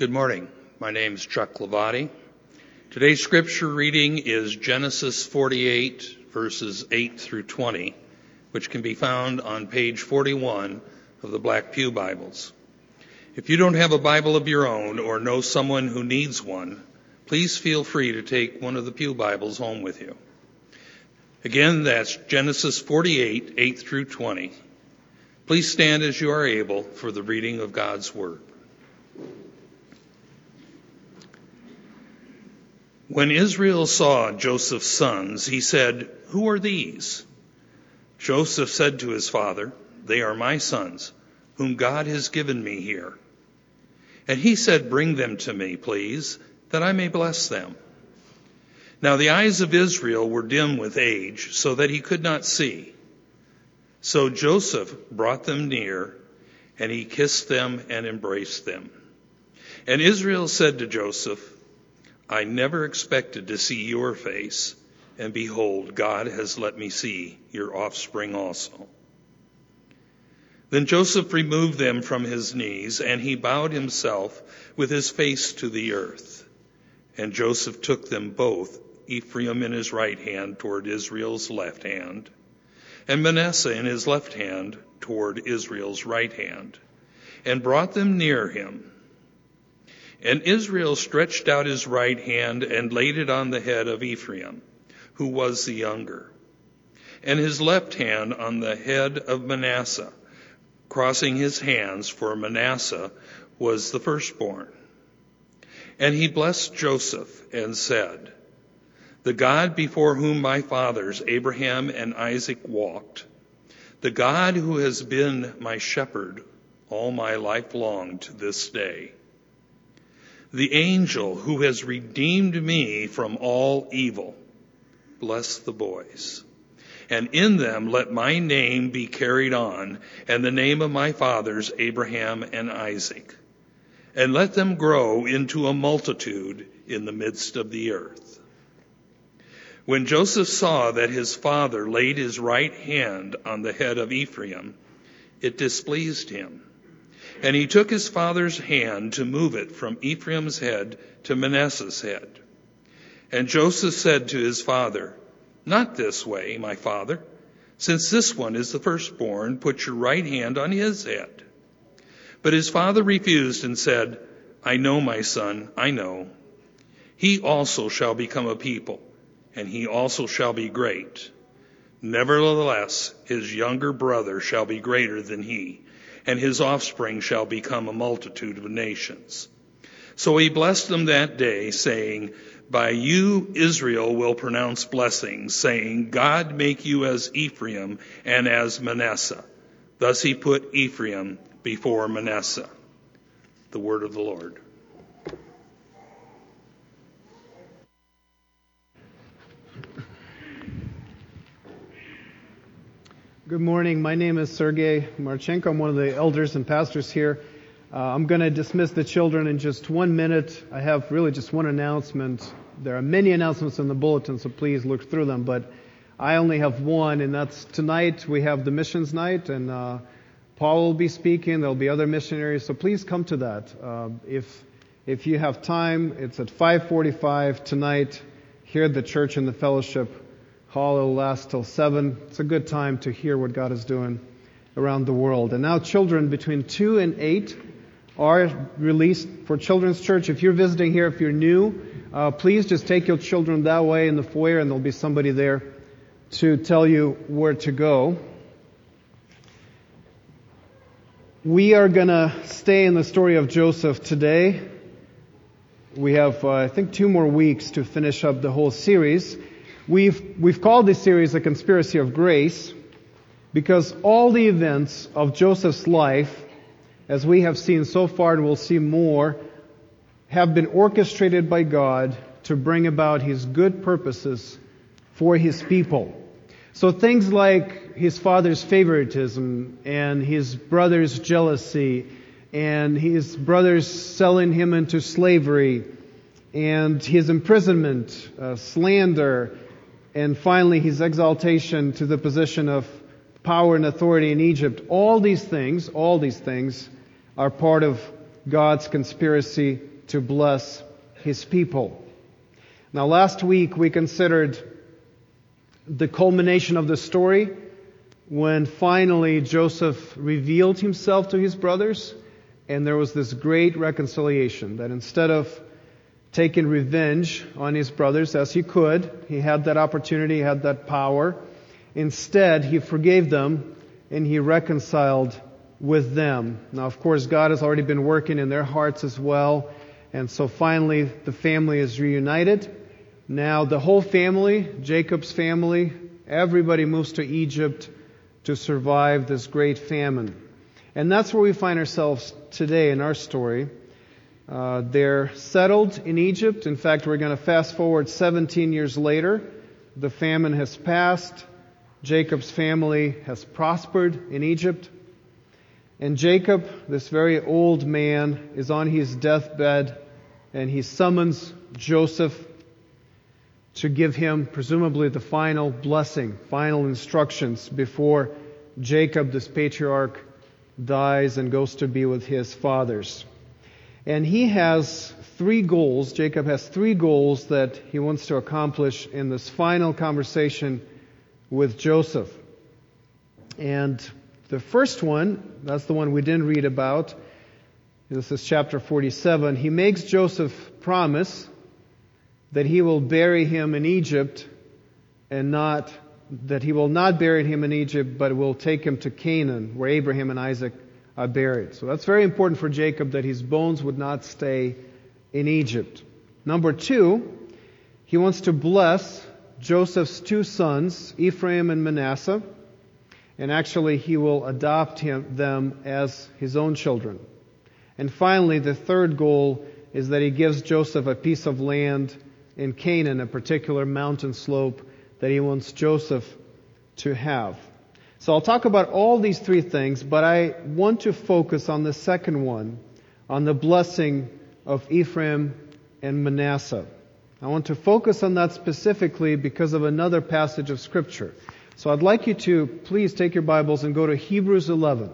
Good morning. My name is Chuck Lavati. Today's scripture reading is Genesis 48, verses 8 through 20, which can be found on page 41 of the Black Pew Bibles. If you don't have a Bible of your own or know someone who needs one, please feel free to take one of the Pew Bibles home with you. Again, that's Genesis 48, 8 through 20. Please stand as you are able for the reading of God's Word. When Israel saw Joseph's sons, he said, Who are these? Joseph said to his father, They are my sons, whom God has given me here. And he said, Bring them to me, please, that I may bless them. Now the eyes of Israel were dim with age, so that he could not see. So Joseph brought them near, and he kissed them and embraced them. And Israel said to Joseph, I never expected to see your face, and behold, God has let me see your offspring also. Then Joseph removed them from his knees, and he bowed himself with his face to the earth. And Joseph took them both, Ephraim in his right hand toward Israel's left hand, and Manasseh in his left hand toward Israel's right hand, and brought them near him and Israel stretched out his right hand and laid it on the head of Ephraim, who was the younger, and his left hand on the head of Manasseh, crossing his hands, for Manasseh was the firstborn. And he blessed Joseph and said, The God before whom my fathers Abraham and Isaac walked, the God who has been my shepherd all my life long to this day, the angel who has redeemed me from all evil. Bless the boys. And in them let my name be carried on, and the name of my fathers, Abraham and Isaac. And let them grow into a multitude in the midst of the earth. When Joseph saw that his father laid his right hand on the head of Ephraim, it displeased him and he took his father's hand to move it from Ephraim's head to Manasseh's head. And Joseph said to his father, Not this way, my father. Since this one is the firstborn, put your right hand on his head. But his father refused and said, I know, my son, I know. He also shall become a people, and he also shall be great. Nevertheless, his younger brother shall be greater than he and his offspring shall become a multitude of nations. So he blessed them that day, saying, By you Israel will pronounce blessings, saying, God make you as Ephraim and as Manasseh. Thus he put Ephraim before Manasseh. The word of the Lord. Good morning. My name is Sergey Marchenko. I'm one of the elders and pastors here. Uh, I'm going to dismiss the children in just one minute. I have really just one announcement. There are many announcements in the bulletin, so please look through them. But I only have one, and that's tonight we have the missions night, and uh, Paul will be speaking. There'll be other missionaries, so please come to that. Uh, if if you have time, it's at 5:45 tonight here at the church in the fellowship hall will last till 7. It's a good time to hear what God is doing around the world. And now children between 2 and 8 are released for Children's Church. If you're visiting here, if you're new, uh, please just take your children that way in the foyer and there'll be somebody there to tell you where to go. We are going to stay in the story of Joseph today. We have, uh, I think, two more weeks to finish up the whole series. We've, we've called this series a conspiracy of grace because all the events of Joseph's life, as we have seen so far and we'll see more, have been orchestrated by God to bring about His good purposes for His people. So things like his father's favoritism and his brother's jealousy and his brothers selling him into slavery and his imprisonment, uh, slander, and finally his exaltation to the position of power and authority in Egypt. All these things, all these things are part of God's conspiracy to bless his people. Now, last week we considered the culmination of the story when finally Joseph revealed himself to his brothers, and there was this great reconciliation that instead of taking revenge on his brothers as he could, he had that opportunity, he had that power. Instead, he forgave them and he reconciled with them. Now, of course, God has already been working in their hearts as well. And so finally, the family is reunited. Now, the whole family, Jacob's family, everybody moves to Egypt to survive this great famine. And that's where we find ourselves today in our story. Uh, they're settled in Egypt. In fact, we're going to fast forward 17 years later. The famine has passed. Jacob's family has prospered in Egypt. And Jacob, this very old man, is on his deathbed and he summons Joseph to give him presumably the final blessing, final instructions before Jacob, this patriarch, dies and goes to be with his fathers. And he has three goals. Jacob has three goals that he wants to accomplish in this final conversation with Joseph. And the first one, that's the one we didn't read about. This is chapter 47. He makes Joseph promise that he will bury him in Egypt and not, that he will not bury him in Egypt, but will take him to Canaan, where Abraham and Isaac are buried. So that's very important for Jacob that his bones would not stay in Egypt. Number two, he wants to bless Joseph's two sons, Ephraim and Manasseh, and actually he will adopt him, them as his own children. And finally, the third goal is that he gives Joseph a piece of land in Canaan, a particular mountain slope that he wants Joseph to have. So I'll talk about all these three things, but I want to focus on the second one, on the blessing of Ephraim and Manasseh. I want to focus on that specifically because of another passage of Scripture. So I'd like you to please take your Bibles and go to Hebrews 11.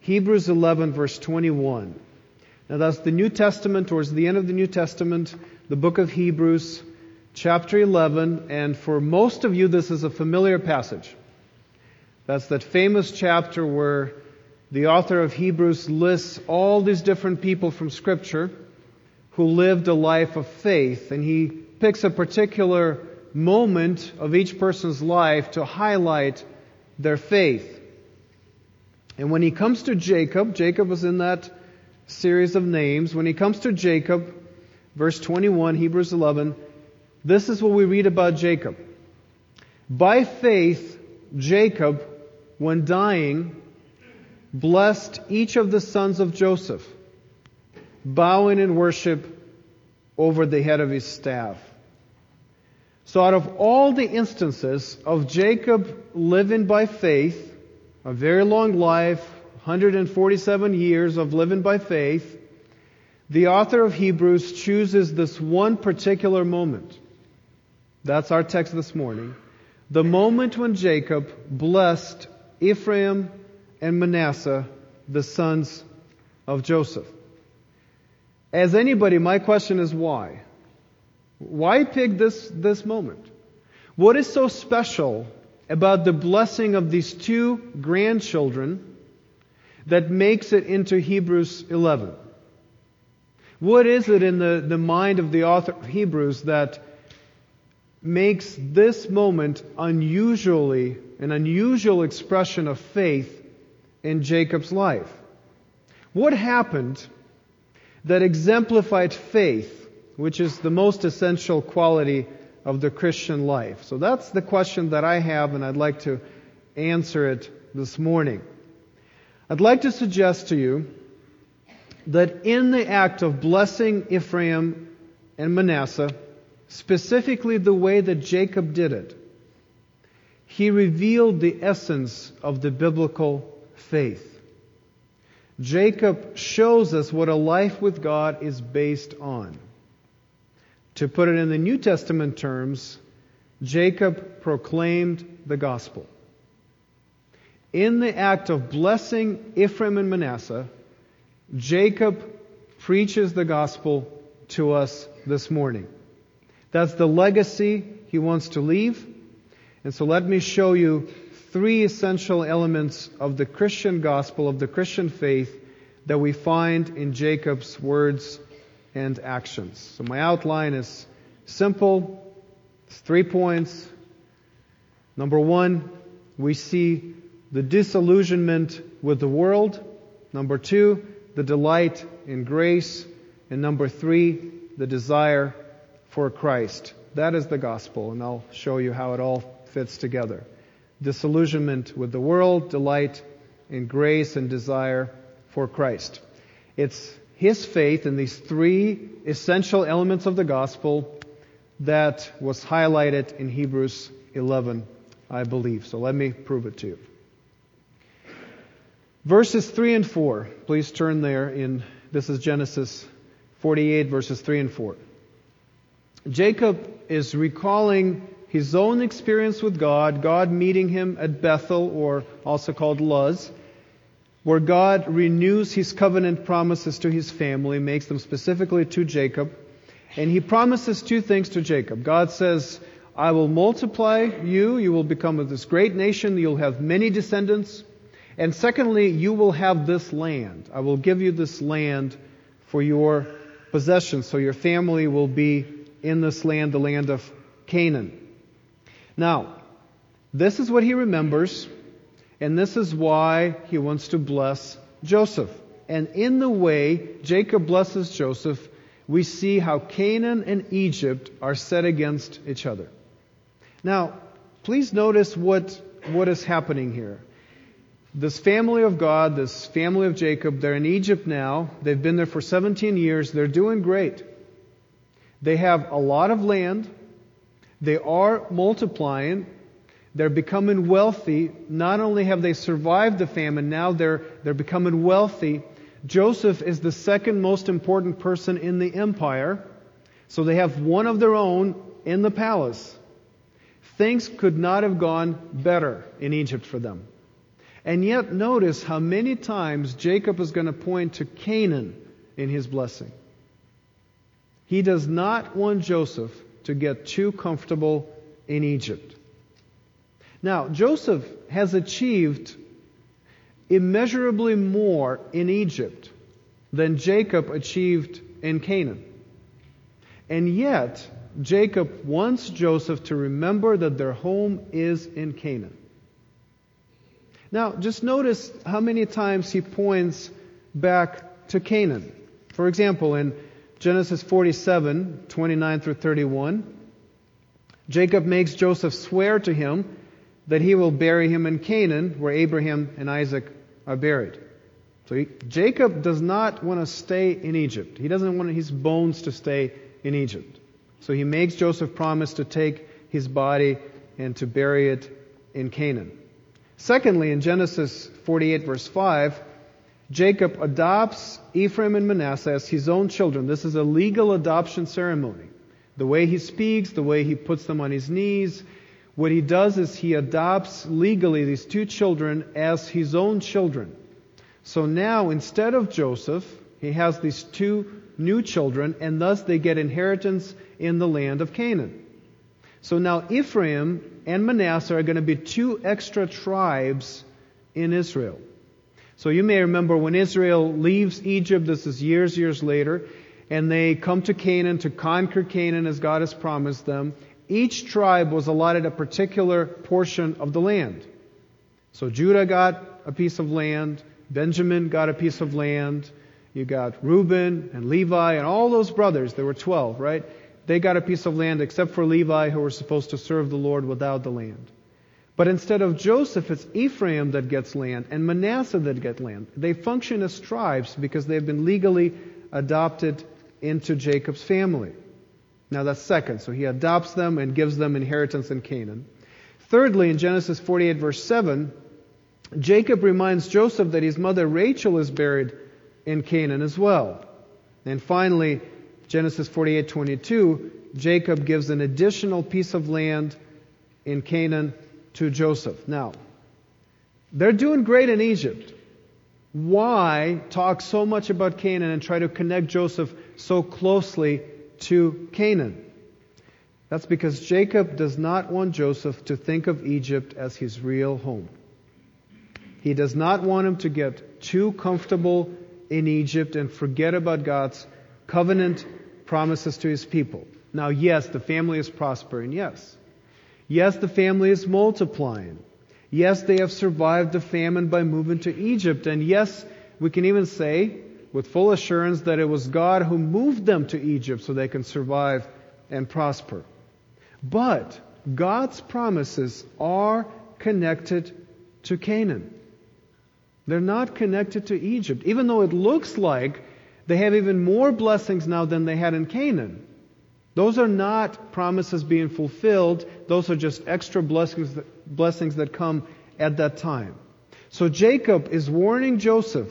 Hebrews 11 verse 21. Now that's the New Testament, towards the end of the New Testament, the book of Hebrews, chapter 11, and for most of you this is a familiar passage. That's that famous chapter where the author of Hebrews lists all these different people from Scripture who lived a life of faith, and he picks a particular moment of each person's life to highlight their faith. And when he comes to Jacob, Jacob was in that series of names. When he comes to Jacob, verse 21, Hebrews 11, this is what we read about Jacob. By faith, Jacob, when dying, blessed each of the sons of Joseph bowing in worship over the head of his staff. So out of all the instances of Jacob living by faith, a very long life, 147 years of living by faith, the author of Hebrews chooses this one particular moment. That's our text this morning. The moment when Jacob blessed Ephraim and Manasseh, the sons of Joseph. As anybody, my question is why? Why pick this, this moment? What is so special about the blessing of these two grandchildren that makes it into Hebrews 11? What is it in the, the mind of the author of Hebrews that makes this moment unusually, an unusual expression of faith in Jacob's life? What happened that exemplified faith, which is the most essential quality of the Christian life? So that's the question that I have, and I'd like to answer it this morning. I'd like to suggest to you that in the act of blessing Ephraim and Manasseh, specifically the way that Jacob did it, he revealed the essence of the biblical faith. Jacob shows us what a life with God is based on. To put it in the New Testament terms, Jacob proclaimed the gospel. In the act of blessing Ephraim and Manasseh, Jacob preaches the gospel to us this morning. That's the legacy he wants to leave. And so let me show you three essential elements of the Christian gospel, of the Christian faith, that we find in Jacob's words and actions. So my outline is simple. It's three points. Number one, we see the disillusionment with the world. Number two, the delight in grace. And number three, the desire for Christ. That is the gospel, and I'll show you how it all fits together. Disillusionment with the world, delight in grace, and desire for Christ. It's his faith in these three essential elements of the gospel that was highlighted in Hebrews 11, I believe. So let me prove it to you. Verses 3 and 4. Please turn there in, this is Genesis 48, verses 3 and 4. Jacob is recalling his own experience with God, God meeting him at Bethel, or also called Luz, where God renews his covenant promises to his family, makes them specifically to Jacob. And he promises two things to Jacob. God says, I will multiply you, you will become this great nation, you'll have many descendants. And secondly, you will have this land. I will give you this land for your possession, so your family will be in this land, the land of Canaan. Now, this is what he remembers, and this is why he wants to bless Joseph. And in the way Jacob blesses Joseph, we see how Canaan and Egypt are set against each other. Now, please notice what, what is happening here. This family of God, this family of Jacob, they're in Egypt now. They've been there for 17 years. They're doing great. They have a lot of land. They are multiplying. They're becoming wealthy. Not only have they survived the famine, now they're, they're becoming wealthy. Joseph is the second most important person in the empire. So they have one of their own in the palace. Things could not have gone better in Egypt for them. And yet, notice how many times Jacob is going to point to Canaan in his blessing. He does not want Joseph to get too comfortable in Egypt. Now, Joseph has achieved immeasurably more in Egypt than Jacob achieved in Canaan. And yet, Jacob wants Joseph to remember that their home is in Canaan. Now, just notice how many times he points back to Canaan. For example, in Genesis 47, 29 through 31, Jacob makes Joseph swear to him that he will bury him in Canaan, where Abraham and Isaac are buried. So he, Jacob does not want to stay in Egypt. He doesn't want his bones to stay in Egypt. So he makes Joseph promise to take his body and to bury it in Canaan. Secondly, in Genesis 48 verse 5, Jacob adopts Ephraim and Manasseh as his own children. This is a legal adoption ceremony. The way he speaks, the way he puts them on his knees, what he does is he adopts legally these two children as his own children. So now, instead of Joseph, he has these two new children, and thus they get inheritance in the land of Canaan. So now Ephraim and Manasseh are going to be two extra tribes in Israel. So you may remember when Israel leaves Egypt, this is years, years later, and they come to Canaan to conquer Canaan as God has promised them. Each tribe was allotted a particular portion of the land. So Judah got a piece of land, Benjamin got a piece of land, you got Reuben and Levi and all those brothers, there were 12, right? They got a piece of land except for Levi, who were supposed to serve the Lord without the land. But instead of Joseph, it's Ephraim that gets land and Manasseh that get land. They function as tribes because they've been legally adopted into Jacob's family. Now that's second. So he adopts them and gives them inheritance in Canaan. Thirdly, in Genesis 48 verse 7, Jacob reminds Joseph that his mother Rachel is buried in Canaan as well. And finally, Genesis 48:22, Jacob gives an additional piece of land in Canaan to Joseph. Now, they're doing great in Egypt. why talk so much about Canaan and try to connect Joseph so closely to Canaan? That's because Jacob does not want Joseph to think of Egypt as his real home. He does not want him to get too comfortable in Egypt and forget about God's covenant promises to his people. Now, yes, the family is prospering, yes. Yes, the family is multiplying. Yes, they have survived the famine by moving to Egypt. And yes, we can even say with full assurance that it was God who moved them to Egypt so they can survive and prosper. But God's promises are connected to Canaan. They're not connected to Egypt, even though it looks like they have even more blessings now than they had in Canaan. Those are not promises being fulfilled. Those are just extra blessings that, blessings that come at that time. So Jacob is warning Joseph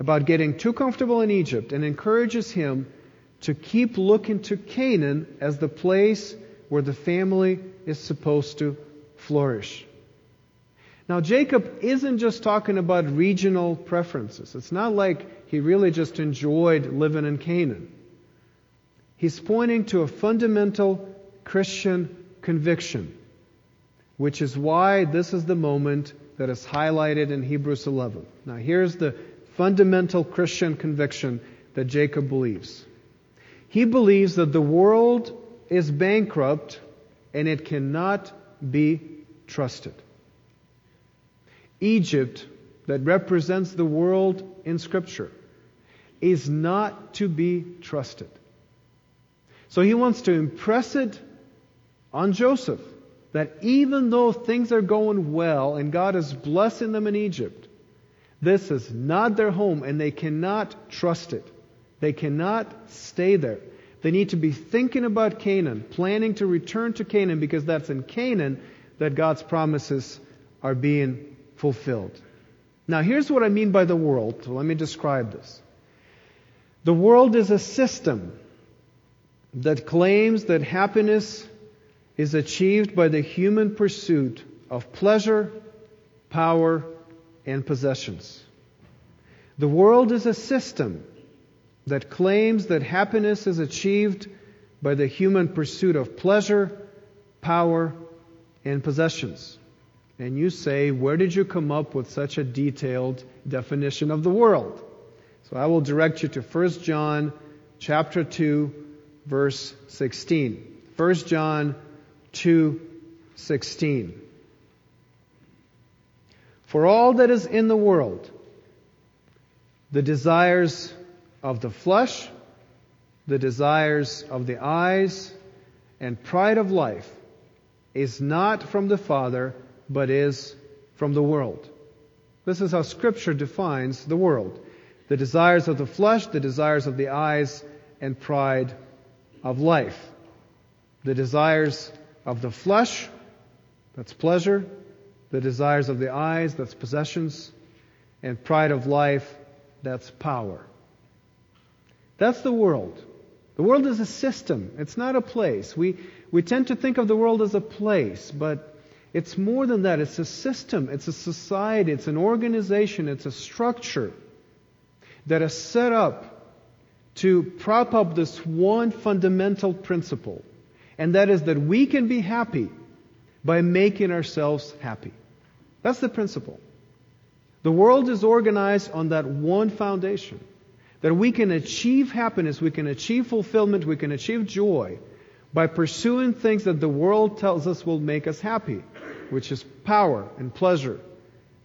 about getting too comfortable in Egypt and encourages him to keep looking to Canaan as the place where the family is supposed to flourish. Now, Jacob isn't just talking about regional preferences. It's not like he really just enjoyed living in Canaan. He's pointing to a fundamental Christian conviction, which is why this is the moment that is highlighted in Hebrews 11. Now, here's the fundamental Christian conviction that Jacob believes. He believes that the world is bankrupt and it cannot be trusted. Egypt, that represents the world in Scripture, is not to be trusted. So he wants to impress it on Joseph that even though things are going well and God is blessing them in Egypt, this is not their home and they cannot trust it. They cannot stay there. They need to be thinking about Canaan, planning to return to Canaan because that's in Canaan that God's promises are being fulfilled. Now, here's what I mean by the world. So let me describe this. The world is a system that claims that happiness is achieved by the human pursuit of pleasure, power, and possessions. The world is a system that claims that happiness is achieved by the human pursuit of pleasure, power, and possessions. And you say, where did you come up with such a detailed definition of the world? So I will direct you to 1 John chapter 2 verse 16. 1 John 2:16. For all that is in the world, the desires of the flesh, the desires of the eyes, and pride of life is not from the Father, but is from the world. This is how Scripture defines the world. The desires of the flesh, the desires of the eyes, and pride of life. The desires of the flesh, that's pleasure. The desires of the eyes, that's possessions. And pride of life, that's power. That's the world. The world is a system. It's not a place. We, we tend to think of the world as a place, but it's more than that. It's a system. It's a society. It's an organization. It's a structure that is set up to prop up this one fundamental principle, and that is that we can be happy by making ourselves happy. That's the principle. The world is organized on that one foundation. That we can achieve happiness, we can achieve fulfillment, we can achieve joy by pursuing things that the world tells us will make us happy, which is power and pleasure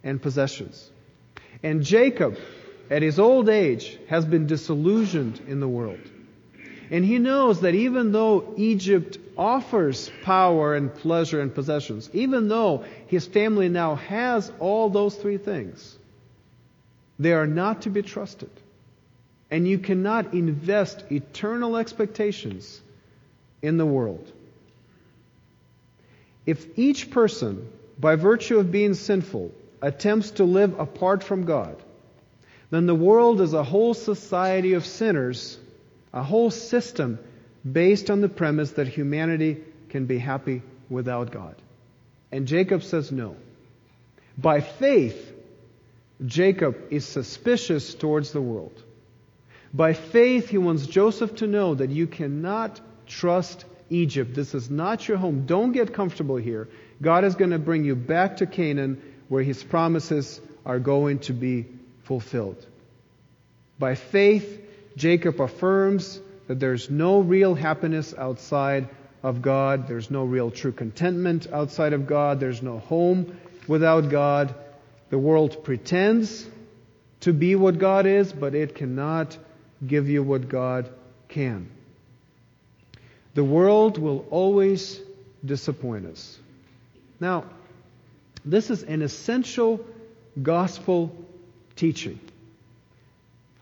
and possessions. And Jacob at his old age, has been disillusioned in the world. And he knows that even though Egypt offers power and pleasure and possessions, even though his family now has all those three things, they are not to be trusted. And you cannot invest eternal expectations in the world. If each person, by virtue of being sinful, attempts to live apart from God, then the world is a whole society of sinners, a whole system based on the premise that humanity can be happy without God. And Jacob says no. By faith, Jacob is suspicious towards the world. By faith, he wants Joseph to know that you cannot trust Egypt. This is not your home. Don't get comfortable here. God is going to bring you back to Canaan where his promises are going to be fulfilled. By faith, Jacob affirms that there's no real happiness outside of God. There's no real true contentment outside of God. There's no home without God. The world pretends to be what God is, but it cannot give you what God can. The world will always disappoint us. Now, this is an essential gospel teaching.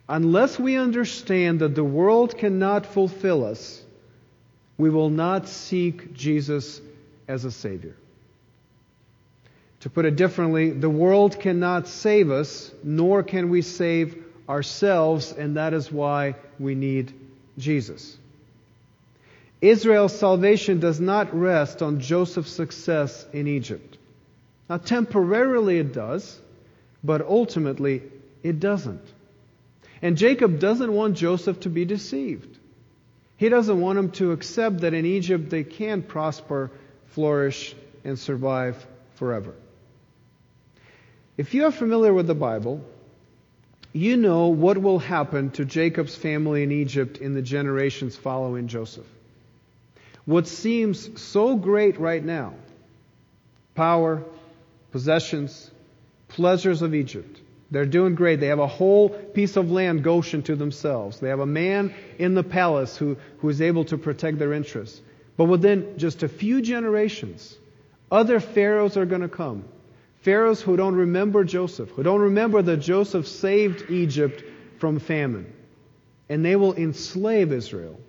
Unless we understand that the world cannot fulfill us, we will not seek Jesus as a Savior. To put it differently, the world cannot save us, nor can we save ourselves, and that is why we need Jesus. Israel's salvation does not rest on Joseph's success in Egypt. Now, temporarily it does, but ultimately it doesn't. And Jacob doesn't want Joseph to be deceived. He doesn't want him to accept that in Egypt they can prosper, flourish, and survive forever. If you are familiar with the Bible, you know what will happen to Jacob's family in Egypt in the generations following Joseph. What seems so great right now power, possessions, pleasures of Egypt they're doing great. They have a whole piece of land, Goshen, to themselves. They have a man in the palace who, who is able to protect their interests. But within just a few generations, other pharaohs are going to come. Pharaohs who don't remember Joseph, who don't remember that Joseph saved Egypt from famine. And they will enslave Israel.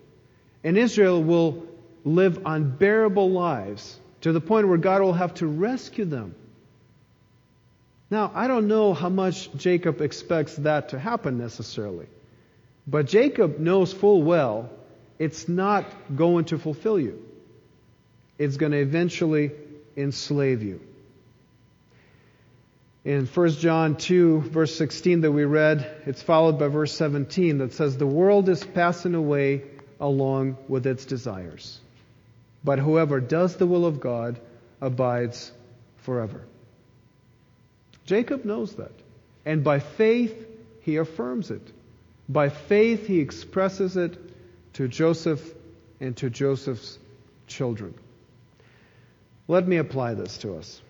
And Israel will live unbearable lives to the point where God will have to rescue them now, I don't know how much Jacob expects that to happen necessarily. But Jacob knows full well it's not going to fulfill you. It's going to eventually enslave you. In 1 John 2, verse 16 that we read, it's followed by verse 17 that says, The world is passing away along with its desires. But whoever does the will of God abides forever. Jacob knows that. And by faith, he affirms it. By faith, he expresses it to Joseph and to Joseph's children. Let me apply this to us.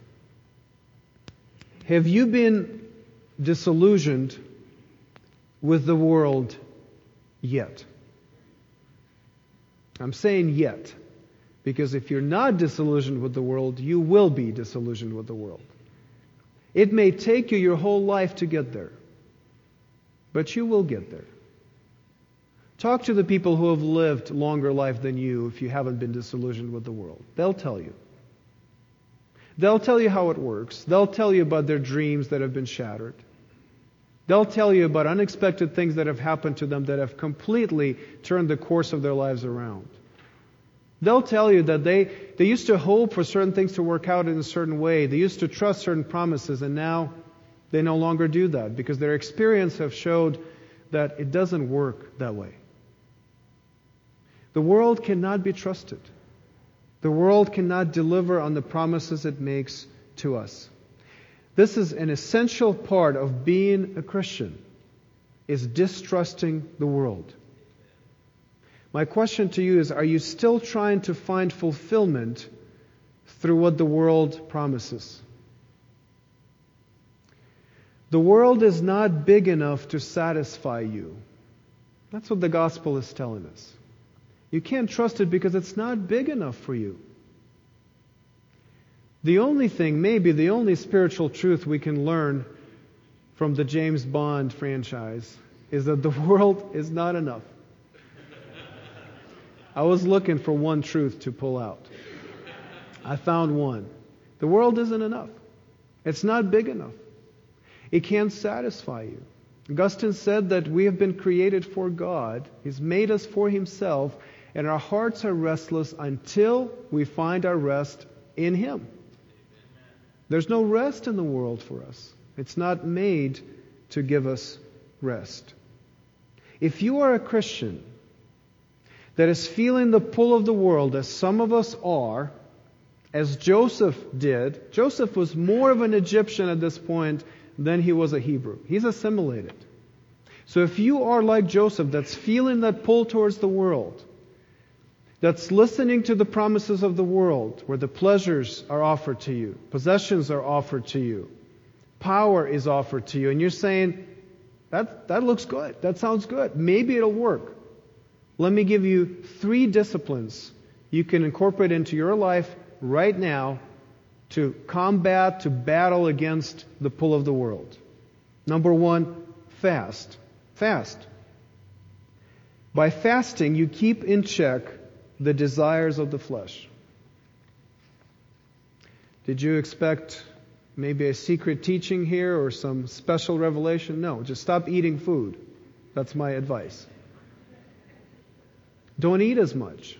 Have you been disillusioned with the world yet? I'm saying yet, because if you're not disillusioned with the world, you will be disillusioned with the world. It may take you your whole life to get there, but you will get there. Talk to the people who have lived longer life than you if you haven't been disillusioned with the world. They'll tell you. They'll tell you how it works. They'll tell you about their dreams that have been shattered. They'll tell you about unexpected things that have happened to them that have completely turned the course of their lives around. They'll tell you that they, they used to hope for certain things to work out in a certain way. They used to trust certain promises, and now they no longer do that because their experience have showed that it doesn't work that way. The world cannot be trusted. The world cannot deliver on the promises it makes to us. This is an essential part of being a Christian is distrusting the world. My question to you is Are you still trying to find fulfillment through what the world promises? The world is not big enough to satisfy you. That's what the gospel is telling us. You can't trust it because it's not big enough for you. The only thing, maybe the only spiritual truth we can learn from the James Bond franchise is that the world is not enough. I was looking for one truth to pull out. I found one. The world isn't enough. It's not big enough. It can't satisfy you. Augustine said that we have been created for God. He's made us for Himself, and our hearts are restless until we find our rest in Him. There's no rest in the world for us. It's not made to give us rest. If you are a Christian that is feeling the pull of the world, as some of us are, as Joseph did, Joseph was more of an Egyptian at this point than he was a Hebrew. He's assimilated. So if you are like Joseph, that's feeling that pull towards the world, that's listening to the promises of the world, where the pleasures are offered to you, possessions are offered to you, power is offered to you, and you're saying, that, that looks good, that sounds good, maybe it'll work. Let me give you three disciplines you can incorporate into your life right now to combat, to battle against the pull of the world. Number one, fast. Fast. By fasting, you keep in check the desires of the flesh. Did you expect maybe a secret teaching here or some special revelation? No, just stop eating food. That's my advice. Don't eat as much.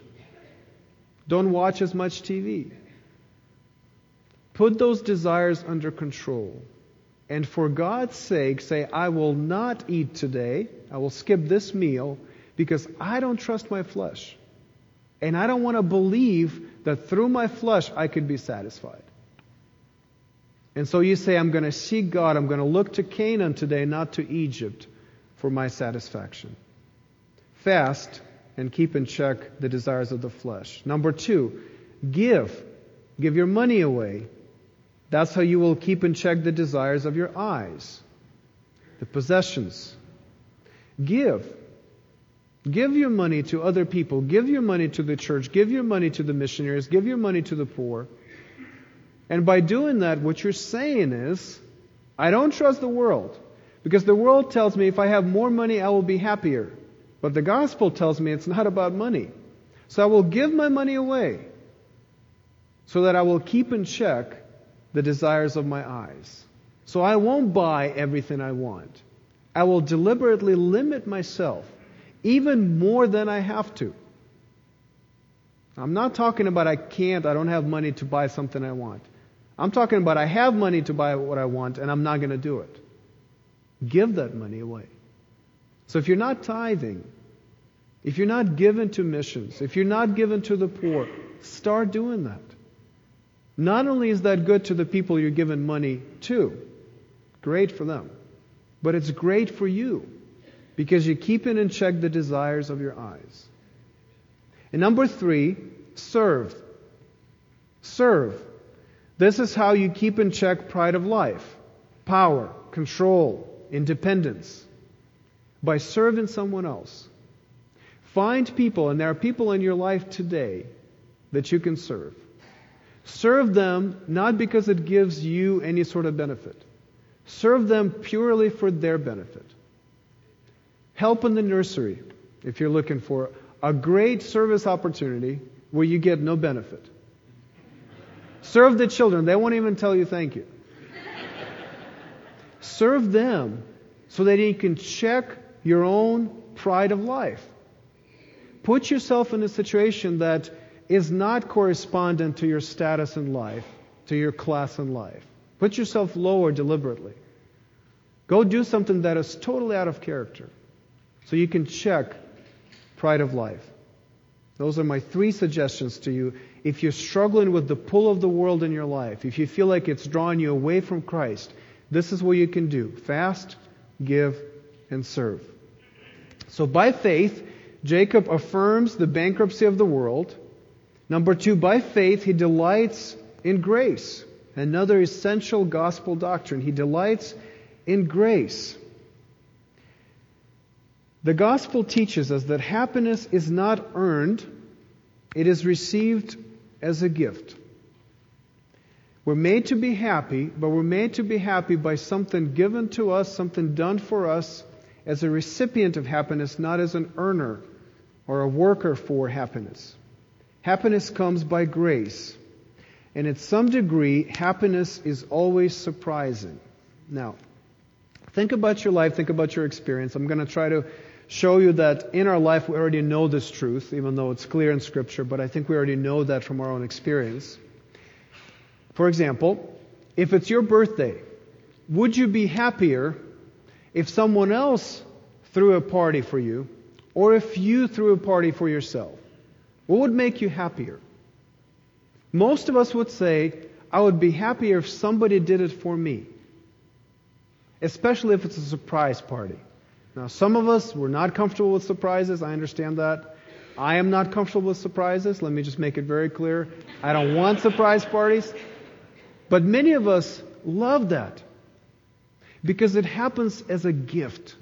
Don't watch as much TV. Put those desires under control. And for God's sake, say, I will not eat today. I will skip this meal because I don't trust my flesh. And I don't want to believe that through my flesh I could be satisfied. And so you say, I'm going to seek God. I'm going to look to Canaan today, not to Egypt, for my satisfaction. Fast and keep in check the desires of the flesh. Number two, give. Give your money away. That's how you will keep in check the desires of your eyes, the possessions. Give. Give your money to other people. Give your money to the church. Give your money to the missionaries. Give your money to the poor. And by doing that, what you're saying is, I don't trust the world. Because the world tells me if I have more money, I will be happier. But the gospel tells me it's not about money. So I will give my money away so that I will keep in check the desires of my eyes. So I won't buy everything I want. I will deliberately limit myself even more than I have to. I'm not talking about I can't, I don't have money to buy something I want. I'm talking about I have money to buy what I want and I'm not going to do it. Give that money away. So if you're not tithing, if you're not given to missions, if you're not given to the poor, start doing that. Not only is that good to the people you're giving money to, great for them, but it's great for you because you keep in check the desires of your eyes. And number three, serve. Serve. This is how you keep in check pride of life, power, control, independence by serving someone else. Find people, and there are people in your life today that you can serve. Serve them not because it gives you any sort of benefit. Serve them purely for their benefit. Help in the nursery, if you're looking for a great service opportunity where you get no benefit. Serve the children. They won't even tell you thank you. Serve them so that you can check your own pride of life. Put yourself in a situation that is not correspondent to your status in life, to your class in life. Put yourself lower deliberately. Go do something that is totally out of character so you can check pride of life. Those are my three suggestions to you. If you're struggling with the pull of the world in your life, if you feel like it's drawing you away from Christ, this is what you can do fast, give, and serve. So by faith, Jacob affirms the bankruptcy of the world. Number two, by faith, he delights in grace. Another essential gospel doctrine. He delights in grace. The gospel teaches us that happiness is not earned, it is received as a gift. We're made to be happy, but we're made to be happy by something given to us, something done for us as a recipient of happiness, not as an earner or a worker for happiness. Happiness comes by grace. And at some degree, happiness is always surprising. Now, think about your life, think about your experience. I'm going to try to show you that in our life we already know this truth, even though it's clear in Scripture, but I think we already know that from our own experience. For example, if it's your birthday would you be happier if someone else threw a party for you or if you threw a party for yourself? What would make you happier? Most of us would say, I would be happier if somebody did it for me, especially if it's a surprise party. Now, some of us, we're not comfortable with surprises. I understand that. I am not comfortable with surprises. Let me just make it very clear. I don't want surprise parties. But many of us love that because it happens as a gift.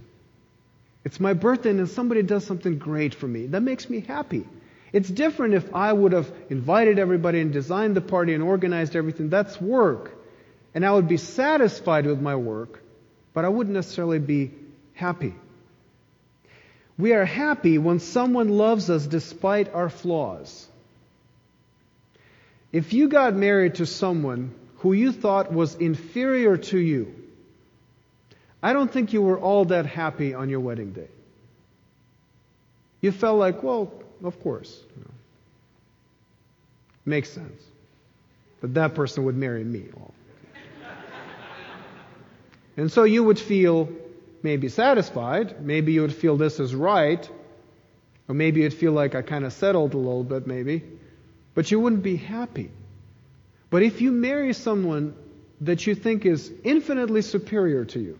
It's my birthday and somebody does something great for me. That makes me happy. It's different if I would have invited everybody and designed the party and organized everything. That's work. And I would be satisfied with my work, but I wouldn't necessarily be happy. We are happy when someone loves us despite our flaws. If you got married to someone who you thought was inferior to you, I don't think you were all that happy on your wedding day. You felt like, well, of course. You know. Makes sense. That that person would marry me. and so you would feel maybe satisfied. Maybe you would feel this is right. Or maybe you'd feel like I kind of settled a little bit, maybe. But you wouldn't be happy. But if you marry someone that you think is infinitely superior to you,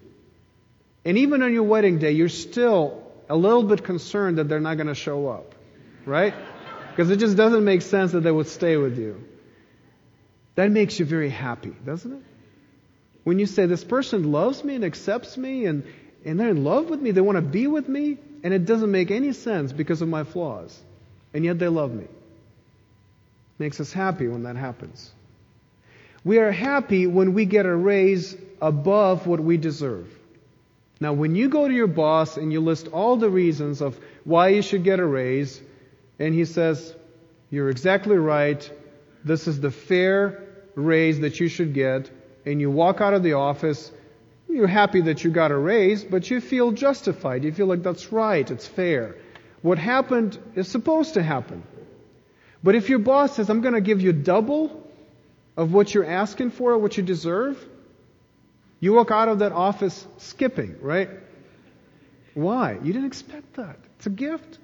and even on your wedding day, you're still a little bit concerned that they're not going to show up, right? Because it just doesn't make sense that they would stay with you. That makes you very happy, doesn't it? When you say, This person loves me and accepts me and, and they're in love with me, they want to be with me, and it doesn't make any sense because of my flaws, and yet they love me. Makes us happy when that happens. We are happy when we get a raise above what we deserve. Now, when you go to your boss and you list all the reasons of why you should get a raise, and he says, You're exactly right, this is the fair raise that you should get, and you walk out of the office, you're happy that you got a raise, but you feel justified. You feel like that's right, it's fair. What happened is supposed to happen. But if your boss says, I'm going to give you double of what you're asking for, what you deserve, you walk out of that office skipping, right? Why? You didn't expect that. It's a gift.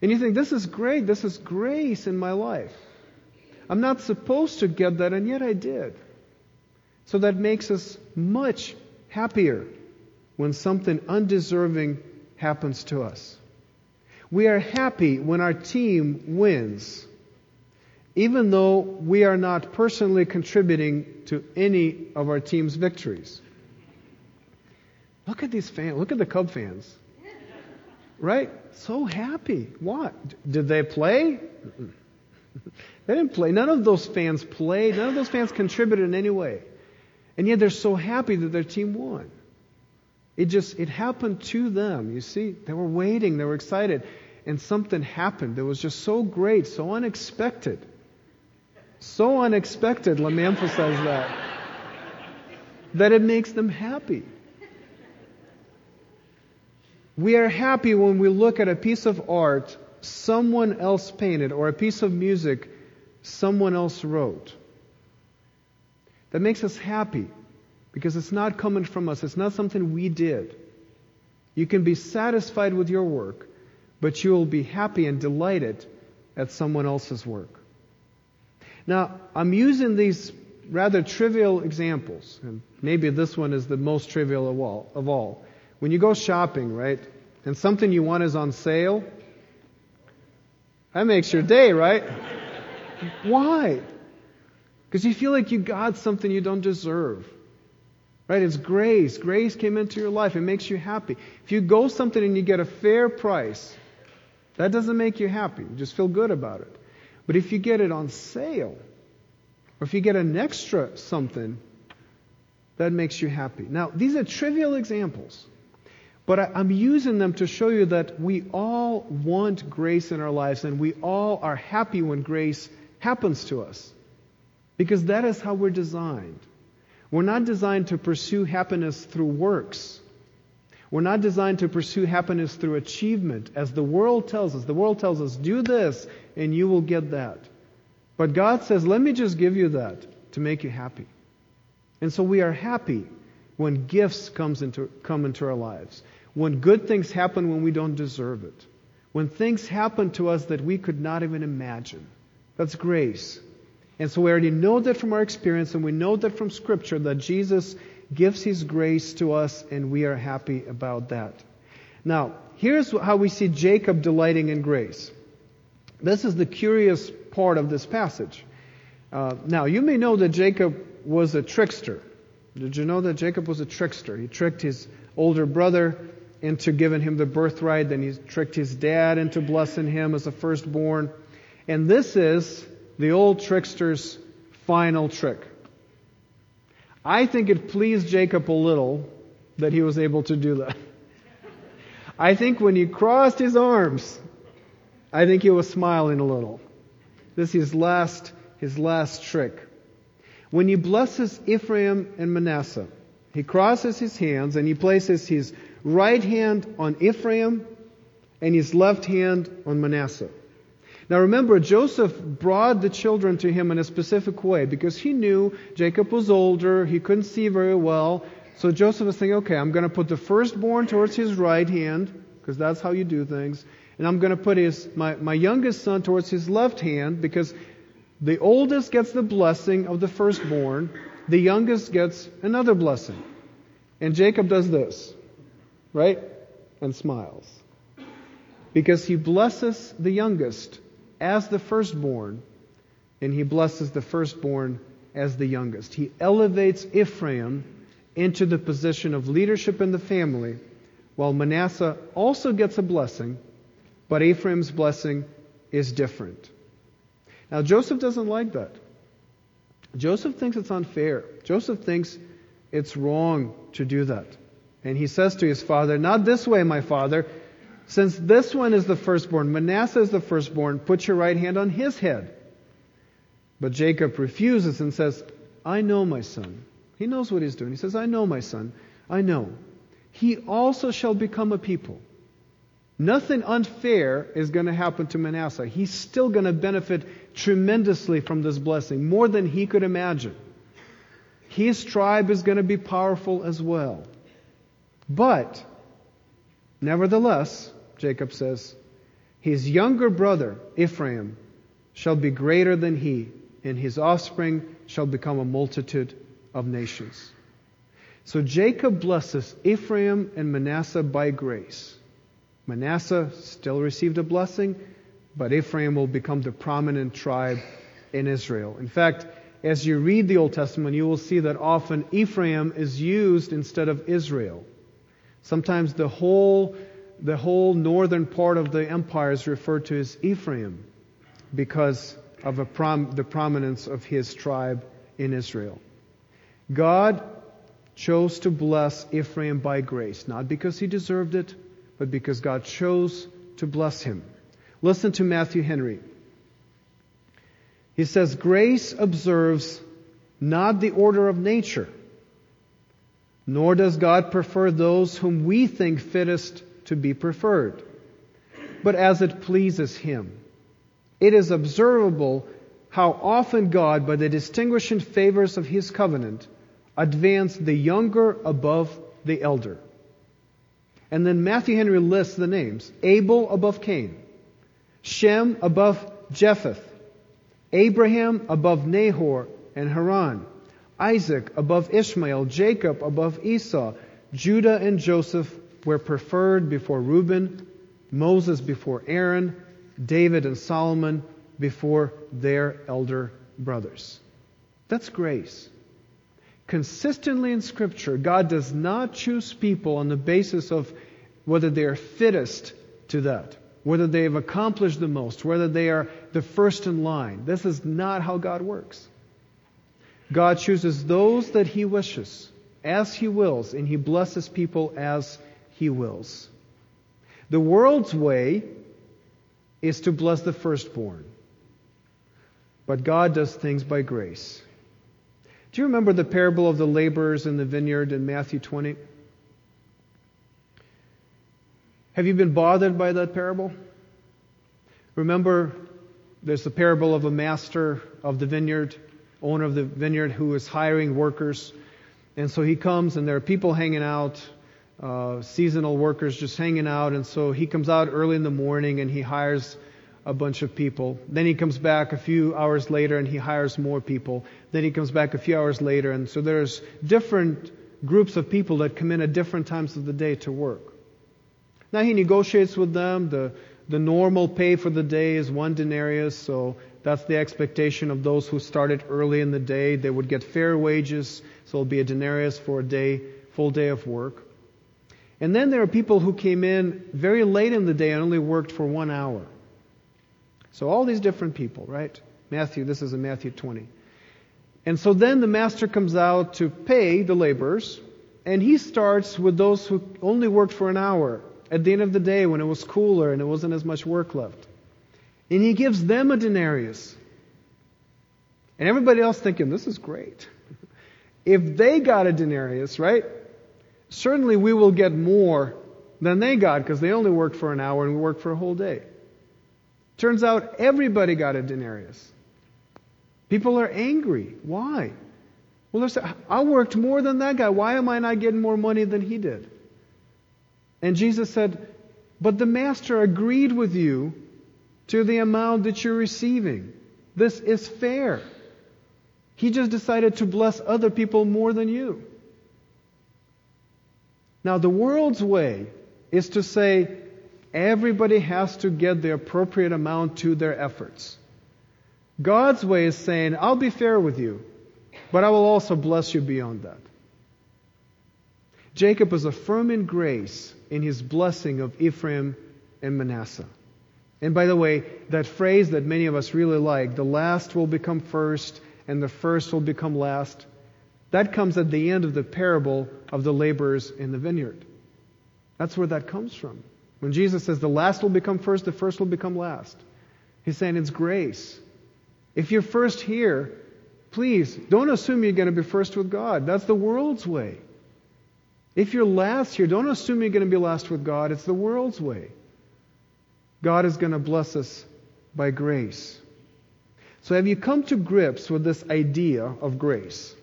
And you think, this is great. This is grace in my life. I'm not supposed to get that, and yet I did. So that makes us much happier when something undeserving happens to us. We are happy when our team wins even though we are not personally contributing to any of our team's victories. Look at these fans. Look at the Cub fans. Right? So happy. What? Did they play? they didn't play. None of those fans played. None of those fans contributed in any way. And yet they're so happy that their team won. It just, it happened to them. You see, they were waiting. They were excited. And something happened that was just so great, so unexpected. So unexpected, let me emphasize that. That it makes them happy. We are happy when we look at a piece of art someone else painted or a piece of music someone else wrote. That makes us happy because it's not coming from us. It's not something we did. You can be satisfied with your work, but you will be happy and delighted at someone else's work. Now, I'm using these rather trivial examples, and maybe this one is the most trivial of all. Of all. When you go shopping, right, and something you want is on sale, that makes your day, right? Why? Because you feel like you got something you don't deserve. Right? It's grace. Grace came into your life. It makes you happy. If you go something and you get a fair price, that doesn't make you happy. You just feel good about it. But if you get it on sale, or if you get an extra something, that makes you happy. Now, these are trivial examples, but I, am using them to show you that we all want grace in our lives and we all are happy when grace happens to us. Because that is how we're designed. We're not designed to pursue happiness through works. We're not designed to pursue happiness through achievement, as the world tells us. The world tells us, do this and you will get that. But God says, let me just give you that to make you happy. And so we are happy when gifts comes into, come into our lives, when good things happen when we don't deserve it, when things happen to us that we could not even imagine. That's grace. And so we already know that from our experience, and we know that from Scripture that Jesus gives His grace to us, and we are happy about that. Now, here's how we see Jacob delighting in grace. This is the curious part of this passage. Uh, now, you may know that Jacob was a trickster. Did you know that Jacob was a trickster? He tricked his older brother into giving him the birthright, then he tricked his dad into blessing him as a firstborn. And this is the old trickster's final trick. I think it pleased Jacob a little that he was able to do that. I think when he crossed his arms, I think he was smiling a little. This is his last, his last trick. When he blesses Ephraim and Manasseh, he crosses his hands and he places his right hand on Ephraim and his left hand on Manasseh. Now remember, Joseph brought the children to him in a specific way because he knew Jacob was older, he couldn't see very well. So Joseph was thinking, okay, I'm going to put the firstborn towards his right hand, because that's how you do things. And I'm going to put his, my, my youngest son towards his left hand, because the oldest gets the blessing of the firstborn, the youngest gets another blessing. And Jacob does this, right? And smiles. Because he blesses the youngest as the firstborn, and he blesses the firstborn as the youngest. He elevates Ephraim into the position of leadership in the family, while Manasseh also gets a blessing, but Ephraim's blessing is different. Now, Joseph doesn't like that. Joseph thinks it's unfair. Joseph thinks it's wrong to do that. And he says to his father, Not this way, my father. Since this one is the firstborn, Manasseh is the firstborn, put your right hand on his head. But Jacob refuses and says, I know, my son. He knows what he's doing. He says, I know, my son. I know. He also shall become a people. Nothing unfair is going to happen to Manasseh. He's still going to benefit tremendously from this blessing, more than he could imagine. His tribe is going to be powerful as well. But, nevertheless, Jacob says, his younger brother, Ephraim, shall be greater than he, and his offspring shall become a multitude of nations. So Jacob blesses Ephraim and Manasseh by grace. Manasseh still received a blessing, but Ephraim will become the prominent tribe in Israel. In fact, as you read the Old Testament, you will see that often Ephraim is used instead of Israel. Sometimes the whole, the whole northern part of the empire is referred to as Ephraim because of prom, the prominence of his tribe in Israel. God chose to bless Ephraim by grace, not because he deserved it, but because God chose to bless him. Listen to Matthew Henry. He says, Grace observes not the order of nature, nor does God prefer those whom we think fittest to be preferred, but as it pleases Him. It is observable how often God, by the distinguishing favors of His covenant, advanced the younger above the elder. And then Matthew Henry lists the names. Abel above Cain, Shem above Japheth, Abraham above Nahor and Haran, Isaac above Ishmael, Jacob above Esau, Judah and Joseph were preferred before Reuben, Moses before Aaron, David and Solomon before their elder brothers. That's grace. Consistently in Scripture, God does not choose people on the basis of whether they are fittest to that, whether they have accomplished the most, whether they are the first in line. This is not how God works. God chooses those that He wishes, as He wills, and He blesses people as He wills. The world's way is to bless the firstborn, but God does things by grace. Do you remember the parable of the laborers in the vineyard in Matthew 20? Have you been bothered by that parable? Remember, there's the parable of a master of the vineyard, owner of the vineyard, who is hiring workers. And so he comes, and there are people hanging out, uh, seasonal workers just hanging out. And so he comes out early in the morning and he hires a bunch of people. Then he comes back a few hours later and he hires more people. Then he comes back a few hours later. And so there's different groups of people that come in at different times of the day to work. Now he negotiates with them. The, the normal pay for the day is one denarius, so that's the expectation of those who started early in the day. They would get fair wages, so it'll be a denarius for a day, full day of work. And then there are people who came in very late in the day and only worked for one hour. So all these different people, right? Matthew, this is in Matthew 20. And so then the master comes out to pay the laborers, and he starts with those who only worked for an hour at the end of the day when it was cooler and it wasn't as much work left. And he gives them a denarius. And everybody else thinking, this is great. if they got a denarius, right? Certainly we will get more than they got because they only worked for an hour and we worked for a whole day. Turns out everybody got a denarius. People are angry. Why? Well, saying, I worked more than that guy. Why am I not getting more money than he did? And Jesus said, But the master agreed with you to the amount that you're receiving. This is fair. He just decided to bless other people more than you. Now, the world's way is to say everybody has to get the appropriate amount to their efforts. God's way is saying, I'll be fair with you, but I will also bless you beyond that. Jacob was affirming grace in his blessing of Ephraim and Manasseh. And by the way, that phrase that many of us really like, the last will become first and the first will become last, that comes at the end of the parable of the laborers in the vineyard. That's where that comes from. When Jesus says the last will become first, the first will become last, he's saying it's grace. If you're first here, please don't assume you're going to be first with God. That's the world's way. If you're last here, don't assume you're going to be last with God. It's the world's way. God is going to bless us by grace. So have you come to grips with this idea of grace?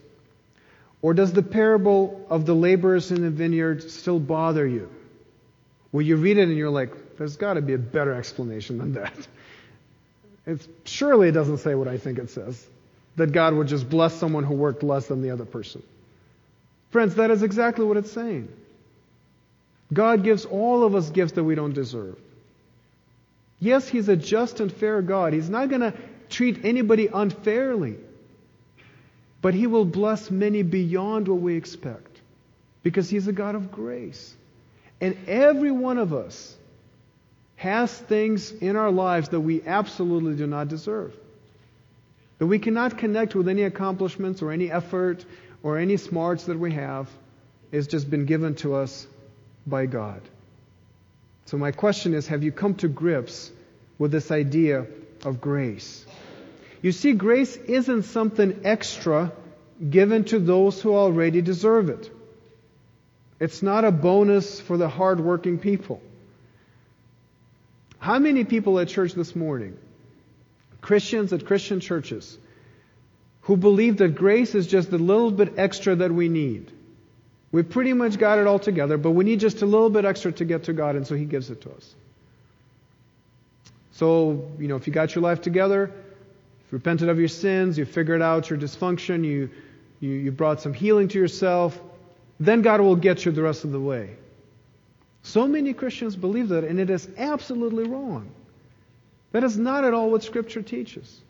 Or does the parable of the laborers in the vineyard still bother you? Well, you read it and you're like, there's got to be a better explanation than that. It's, surely it doesn't say what I think it says that God would just bless someone who worked less than the other person. Friends, that is exactly what it's saying. God gives all of us gifts that we don't deserve. Yes, He's a just and fair God. He's not going to treat anybody unfairly. But He will bless many beyond what we expect because He's a God of grace. And every one of us has things in our lives that we absolutely do not deserve. That we cannot connect with any accomplishments or any effort or any smarts that we have. It's just been given to us by God. So, my question is have you come to grips with this idea of grace? You see, grace isn't something extra given to those who already deserve it. It's not a bonus for the hardworking people. How many people at church this morning, Christians at Christian churches, who believe that grace is just a little bit extra that we need? We pretty much got it all together, but we need just a little bit extra to get to God, and so He gives it to us. So, you know, if you got your life together, repented of your sins, you figured out your dysfunction, you, you, you brought some healing to yourself, then God will get you the rest of the way. So many Christians believe that, and it is absolutely wrong. That is not at all what Scripture teaches.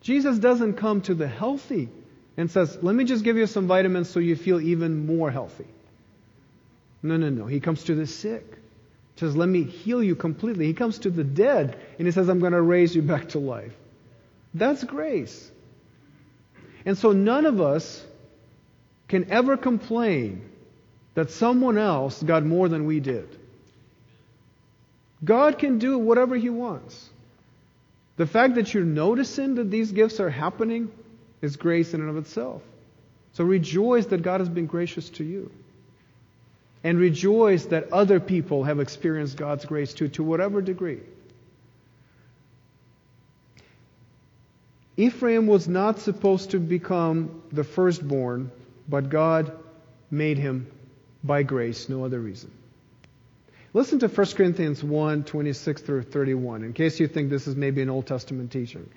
Jesus doesn't come to the healthy and says, Let me just give you some vitamins so you feel even more healthy. No, no, no. He comes to the sick. He says, Let me heal you completely. He comes to the dead and he says, I'm going to raise you back to life. That's grace. And so none of us can ever complain that someone else got more than we did. God can do whatever He wants. The fact that you're noticing that these gifts are happening is grace in and of itself. So rejoice that God has been gracious to you. And rejoice that other people have experienced God's grace too, to whatever degree. Ephraim was not supposed to become the firstborn but God made him by grace, no other reason. Listen to 1 Corinthians 1 26 through 31, in case you think this is maybe an Old Testament teaching.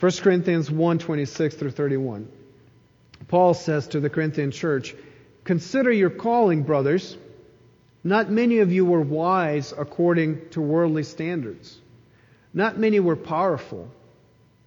1 Corinthians 1 26 through 31. Paul says to the Corinthian church, Consider your calling, brothers. Not many of you were wise according to worldly standards. Not many were powerful.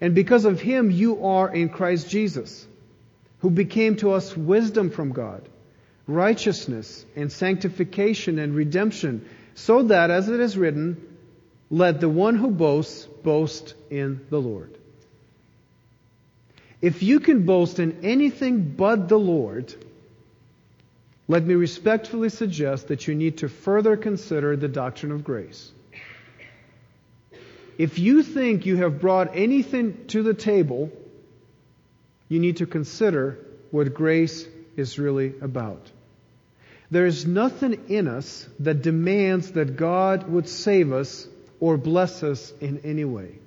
And because of him, you are in Christ Jesus, who became to us wisdom from God, righteousness and sanctification and redemption, so that, as it is written, let the one who boasts boast in the Lord. If you can boast in anything but the Lord, let me respectfully suggest that you need to further consider the doctrine of grace. If you think you have brought anything to the table, you need to consider what grace is really about. There is nothing in us that demands that God would save us or bless us in any way.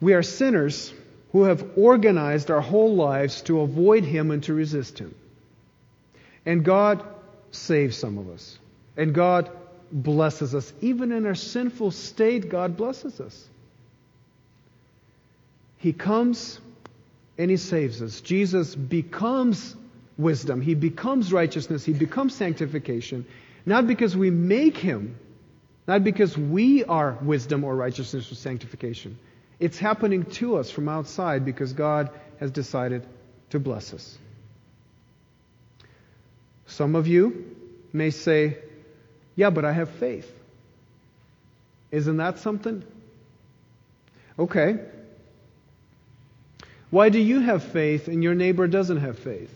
We are sinners who have organized our whole lives to avoid Him and to resist Him. And God saves some of us. And God blesses us. Even in our sinful state, God blesses us. He comes and He saves us. Jesus becomes wisdom. He becomes righteousness. He becomes sanctification. Not because we make Him, not because we are wisdom or righteousness or sanctification. It's happening to us from outside because God has decided to bless us. Some of you may say, Yeah, but I have faith. Isn't that something? Okay. Why do you have faith and your neighbor doesn't have faith?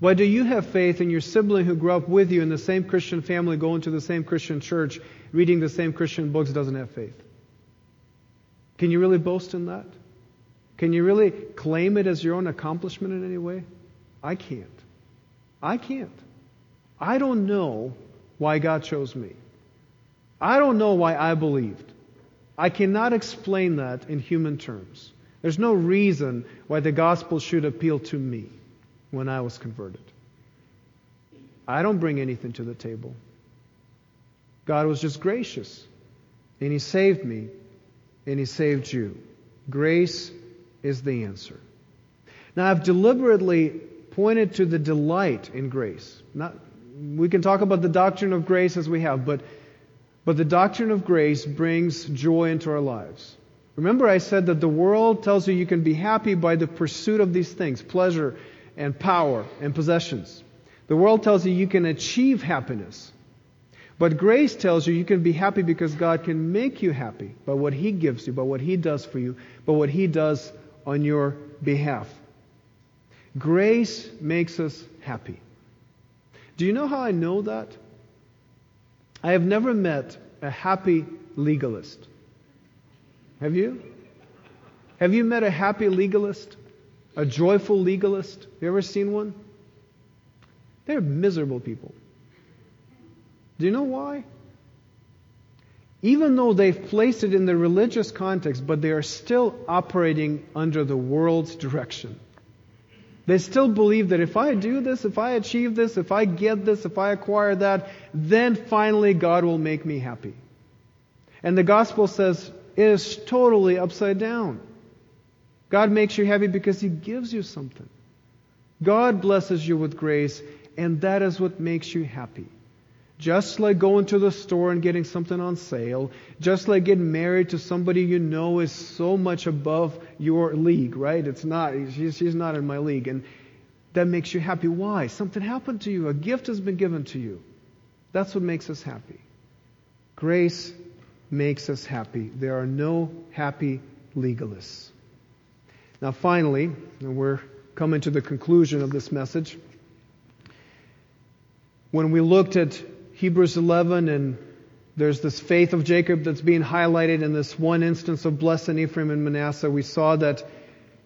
Why do you have faith and your sibling who grew up with you in the same Christian family, going to the same Christian church, reading the same Christian books, doesn't have faith? Can you really boast in that? Can you really claim it as your own accomplishment in any way? I can't. I can't. I don't know why God chose me. I don't know why I believed. I cannot explain that in human terms. There's no reason why the gospel should appeal to me when I was converted. I don't bring anything to the table. God was just gracious, and He saved me, and He saved you. Grace is the answer. Now, I've deliberately pointed to the delight in grace. Not, we can talk about the doctrine of grace as we have, but, but the doctrine of grace brings joy into our lives. Remember, I said that the world tells you you can be happy by the pursuit of these things pleasure and power and possessions. The world tells you you can achieve happiness. But grace tells you you can be happy because God can make you happy by what He gives you, by what He does for you, by what He does on your behalf. Grace makes us happy. Do you know how I know that? I have never met a happy legalist. Have you? Have you met a happy legalist? A joyful legalist? You ever seen one? They're miserable people. Do you know why? Even though they've placed it in the religious context, but they are still operating under the world's direction. They still believe that if I do this, if I achieve this, if I get this, if I acquire that, then finally God will make me happy. And the gospel says, it is totally upside down. God makes you happy because He gives you something. God blesses you with grace, and that is what makes you happy. Just like going to the store and getting something on sale, just like getting married to somebody you know is so much above your league, right? It's not, she's, she's not in my league. And that makes you happy. Why? Something happened to you. A gift has been given to you. That's what makes us happy. Grace makes us happy. There are no happy legalists. Now, finally, we're coming to the conclusion of this message. When we looked at Hebrews 11 and there's this faith of Jacob that's being highlighted in this one instance of blessing Ephraim and Manasseh, we saw that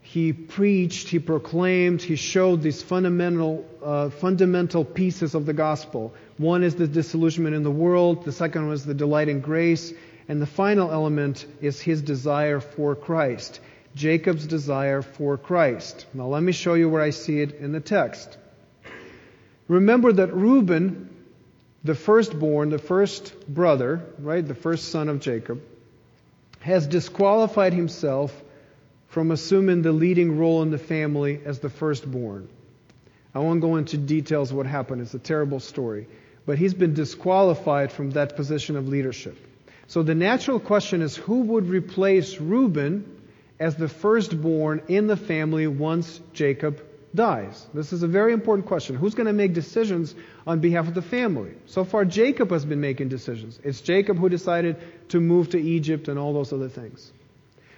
he preached, he proclaimed, he showed these fundamental, uh, fundamental pieces of the gospel. One is the disillusionment in the world, the second was the delight in grace, and the final element is his desire for Christ. Jacob's desire for Christ. Now let me show you where I see it in the text. Remember that Reuben, the firstborn, the first brother, right, the first son of Jacob, has disqualified himself from assuming the leading role in the family as the firstborn. I won't go into details of what happened. It's a terrible story. But he's been disqualified from that position of leadership. So the natural question is who would replace Reuben as the firstborn in the family once Jacob dies? This is a very important question. Who's going to make decisions on behalf of the family? So far, Jacob has been making decisions. It's Jacob who decided to move to Egypt and all those other things.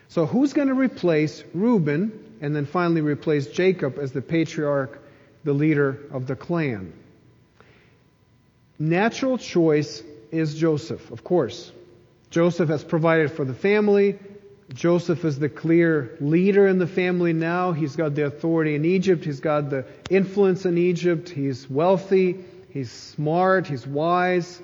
So who's going to replace Reuben and then finally replace Jacob as the patriarch, the leader of the clan? Natural choice is Joseph, of course. Joseph has provided for the family. Joseph is the clear leader in the family now. He's got the authority in Egypt. He's got the influence in Egypt. He's wealthy. He's smart. He's wise.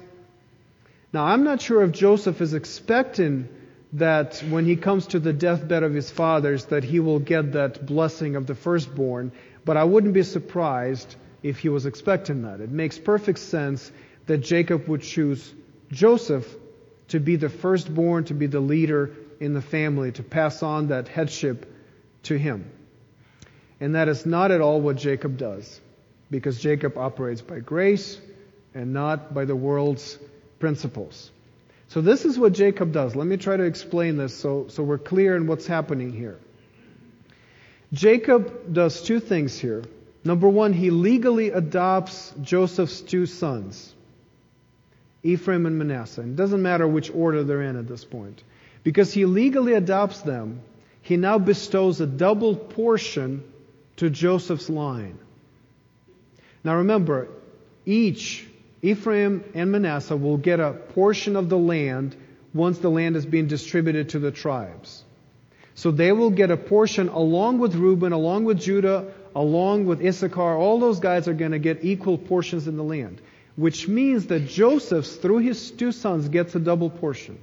Now, I'm not sure if Joseph is expecting that when he comes to the deathbed of his fathers that he will get that blessing of the firstborn, but I wouldn't be surprised if he was expecting that. It makes perfect sense that Jacob would choose Joseph to be the firstborn, to be the leader in the family, to pass on that headship to him. And that is not at all what Jacob does, because Jacob operates by grace and not by the world's principles. So this is what Jacob does. Let me try to explain this so, so we're clear in what's happening here. Jacob does two things here. Number one, he legally adopts Joseph's two sons, Ephraim and Manasseh. It doesn't matter which order they're in at this point. Because he legally adopts them, he now bestows a double portion to Joseph's line. Now remember, each Ephraim and Manasseh will get a portion of the land once the land is being distributed to the tribes. So they will get a portion along with Reuben, along with Judah, along with Issachar. All those guys are going to get equal portions in the land, which means that Joseph, through his two sons, gets a double portion.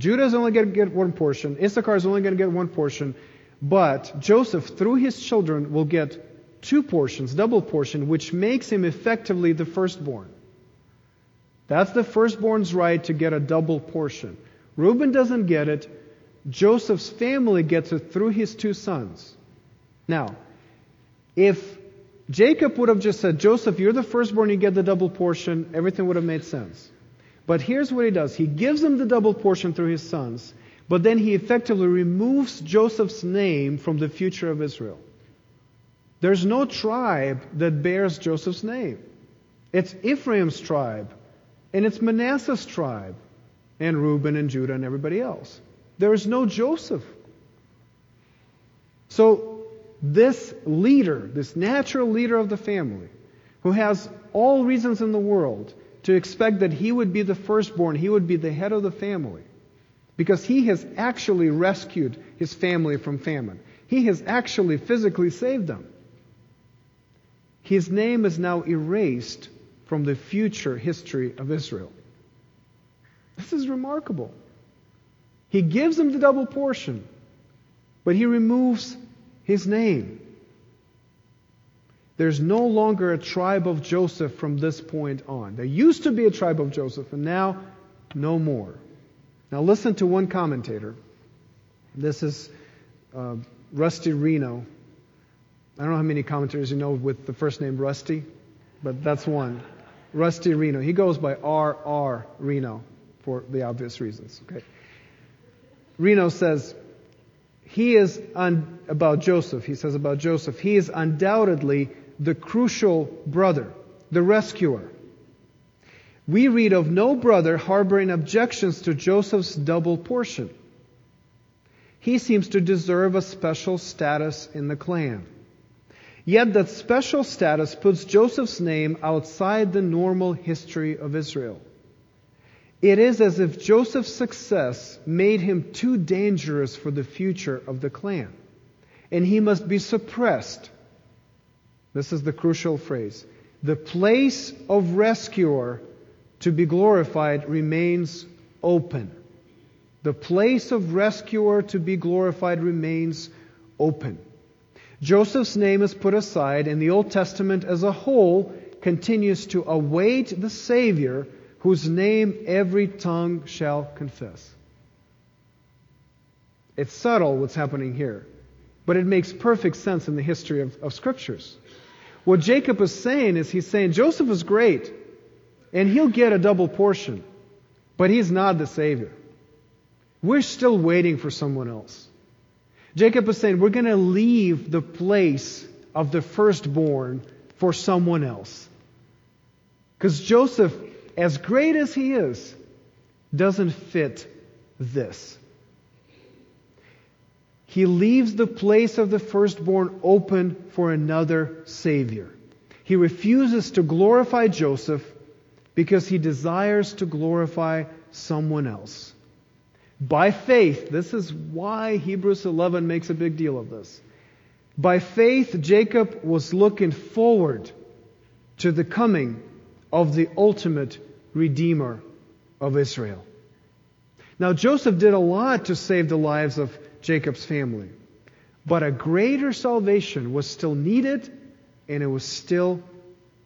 Judah is only going to get one portion. Issachar is only going to get one portion. But Joseph, through his children, will get two portions, double portion, which makes him effectively the firstborn. That's the firstborn's right to get a double portion. Reuben doesn't get it. Joseph's family gets it through his two sons. Now, if Jacob would have just said, Joseph, you're the firstborn, you get the double portion, everything would have made sense. But here's what he does. He gives him the double portion through his sons, but then he effectively removes Joseph's name from the future of Israel. There's no tribe that bears Joseph's name. It's Ephraim's tribe, and it's Manasseh's tribe, and Reuben and Judah and everybody else. There is no Joseph. So, this leader, this natural leader of the family, who has all reasons in the world to expect that he would be the firstborn, he would be the head of the family, because he has actually rescued his family from famine. He has actually physically saved them. His name is now erased from the future history of Israel. This is remarkable. He gives them the double portion, but he removes his name. There's no longer a tribe of Joseph from this point on. There used to be a tribe of Joseph, and now no more. Now listen to one commentator. This is uh, Rusty Reno. I don't know how many commentators you know with the first name Rusty, but that's one. Rusty Reno. He goes by R.R. Reno for the obvious reasons. Okay. Reno says, he is un- about Joseph. He says about Joseph, he is undoubtedly the crucial brother, the rescuer. We read of no brother harboring objections to Joseph's double portion. He seems to deserve a special status in the clan. Yet that special status puts Joseph's name outside the normal history of Israel. It is as if Joseph's success made him too dangerous for the future of the clan, and he must be suppressed. This is the crucial phrase. The place of rescuer to be glorified remains open. The place of rescuer to be glorified remains open. Joseph's name is put aside, and the Old Testament as a whole continues to await the Savior whose name every tongue shall confess. It's subtle what's happening here, but it makes perfect sense in the history of, of scriptures. What Jacob is saying is he's saying Joseph is great, and he'll get a double portion, but he's not the Savior. We're still waiting for someone else. Jacob is saying we're going to leave the place of the firstborn for someone else. Because Joseph as great as he is, doesn't fit this. He leaves the place of the firstborn open for another Savior. He refuses to glorify Joseph because he desires to glorify someone else. By faith, this is why Hebrews 11 makes a big deal of this. By faith, Jacob was looking forward to the coming of the ultimate Redeemer of Israel. Now, Joseph did a lot to save the lives of Jacob's family, but a greater salvation was still needed and it was still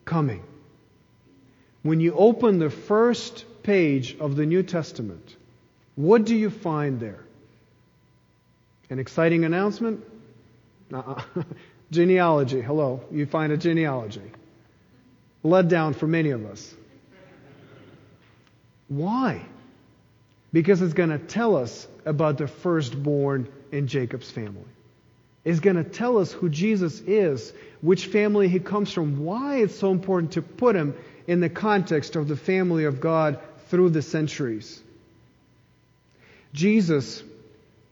coming. When you open the first page of the New Testament, what do you find there? An exciting announcement? Uh-uh. genealogy. Hello. You find a genealogy. Let down for many of us. Why? Because it's going to tell us about the firstborn in Jacob's family. It's going to tell us who Jesus is, which family he comes from, why it's so important to put him in the context of the family of God through the centuries. Jesus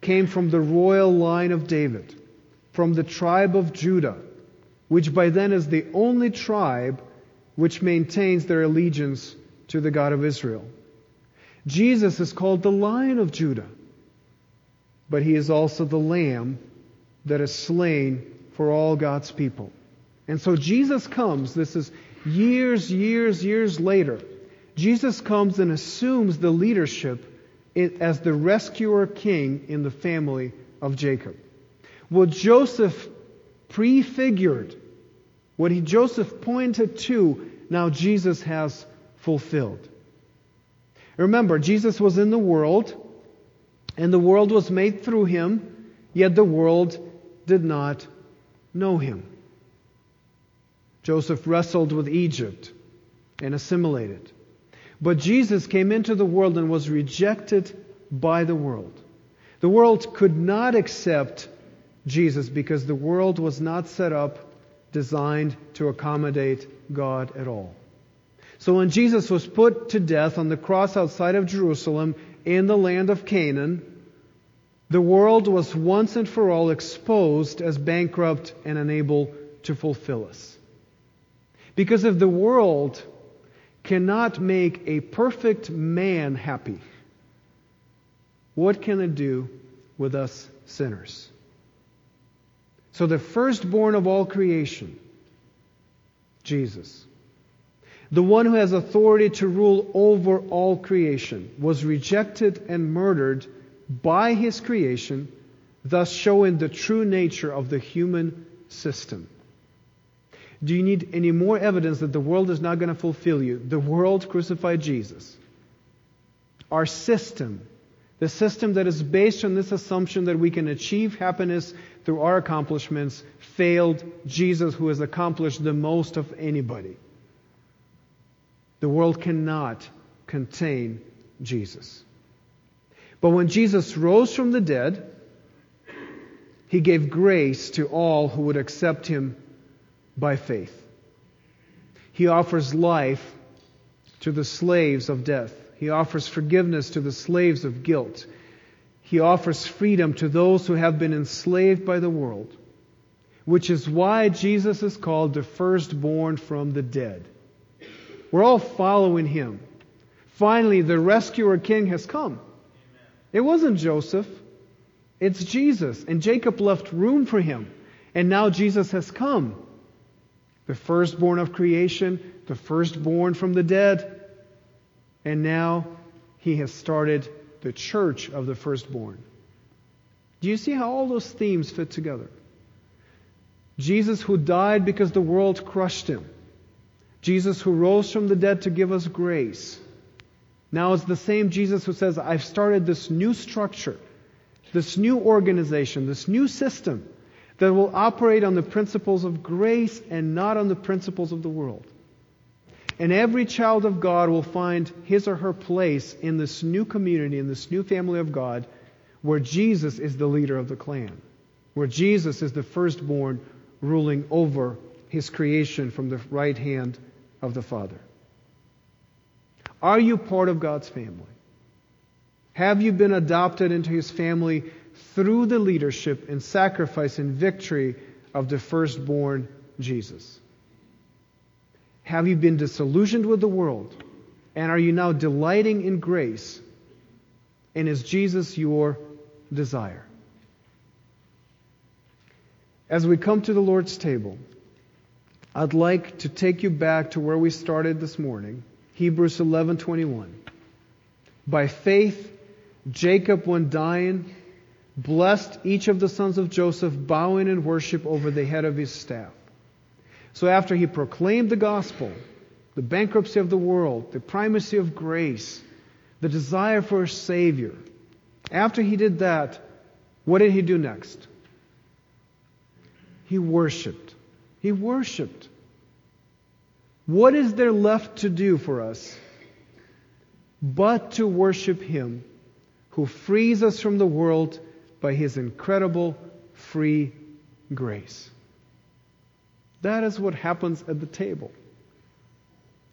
came from the royal line of David, from the tribe of Judah, which by then is the only tribe which maintains their allegiance to the God of Israel. Jesus is called the Lion of Judah, but he is also the Lamb that is slain for all God's people. And so Jesus comes, this is years, years, years later. Jesus comes and assumes the leadership as the rescuer king in the family of Jacob. Well, Joseph prefigured, what he Joseph pointed to, now Jesus has fulfilled. Remember, Jesus was in the world, and the world was made through him, yet the world did not know him. Joseph wrestled with Egypt and assimilated. But Jesus came into the world and was rejected by the world. The world could not accept Jesus because the world was not set up, designed to accommodate God at all. So when Jesus was put to death on the cross outside of Jerusalem in the land of Canaan, the world was once and for all exposed as bankrupt and unable to fulfill us. Because if the world cannot make a perfect man happy, what can it do with us sinners? So the firstborn of all creation, Jesus, the one who has authority to rule over all creation, was rejected and murdered by his creation, thus showing the true nature of the human system. Do you need any more evidence that the world is not going to fulfill you? The world crucified Jesus. Our system, the system that is based on this assumption that we can achieve happiness through our accomplishments, failed Jesus, who has accomplished the most of anybody. The world cannot contain Jesus. But when Jesus rose from the dead, he gave grace to all who would accept him by faith. He offers life to the slaves of death. He offers forgiveness to the slaves of guilt. He offers freedom to those who have been enslaved by the world. which is why Jesus is called the firstborn from the dead. We're all following him. Finally, the rescuer king has come. It wasn't Joseph. It's Jesus. And Jacob left room for him. And now Jesus has come. The firstborn of creation, the firstborn from the dead. And now he has started the church of the firstborn. Do you see how all those themes fit together? Jesus who died because the world crushed him. Jesus who rose from the dead to give us grace. Now it's the same Jesus who says, I've started this new structure, this new organization, this new system that will operate on the principles of grace and not on the principles of the world. And every child of God will find his or her place in this new community, in this new family of God, where Jesus is the leader of the clan, where Jesus is the firstborn ruling over his creation from the right hand of the Father. Are you part of God's family? Have you been adopted into his family through the leadership and sacrifice and victory of the firstborn Jesus? Have you been disillusioned with the world? And are you now delighting in grace? And is Jesus your desire? As we come to the Lord's table, I'd like to take you back to where we started this morning, Hebrews 11:21. By faith, Jacob, when dying, blessed each of the sons of Joseph, bowing in worship over the head of his staff. So after he proclaimed the gospel, the bankruptcy of the world, the primacy of grace, the desire for a Savior, after he did that, what did he do next? He worshiped. He worshiped. What is there left to do for us but to worship Him who frees us from the world by His incredible free grace? That is what happens at the table.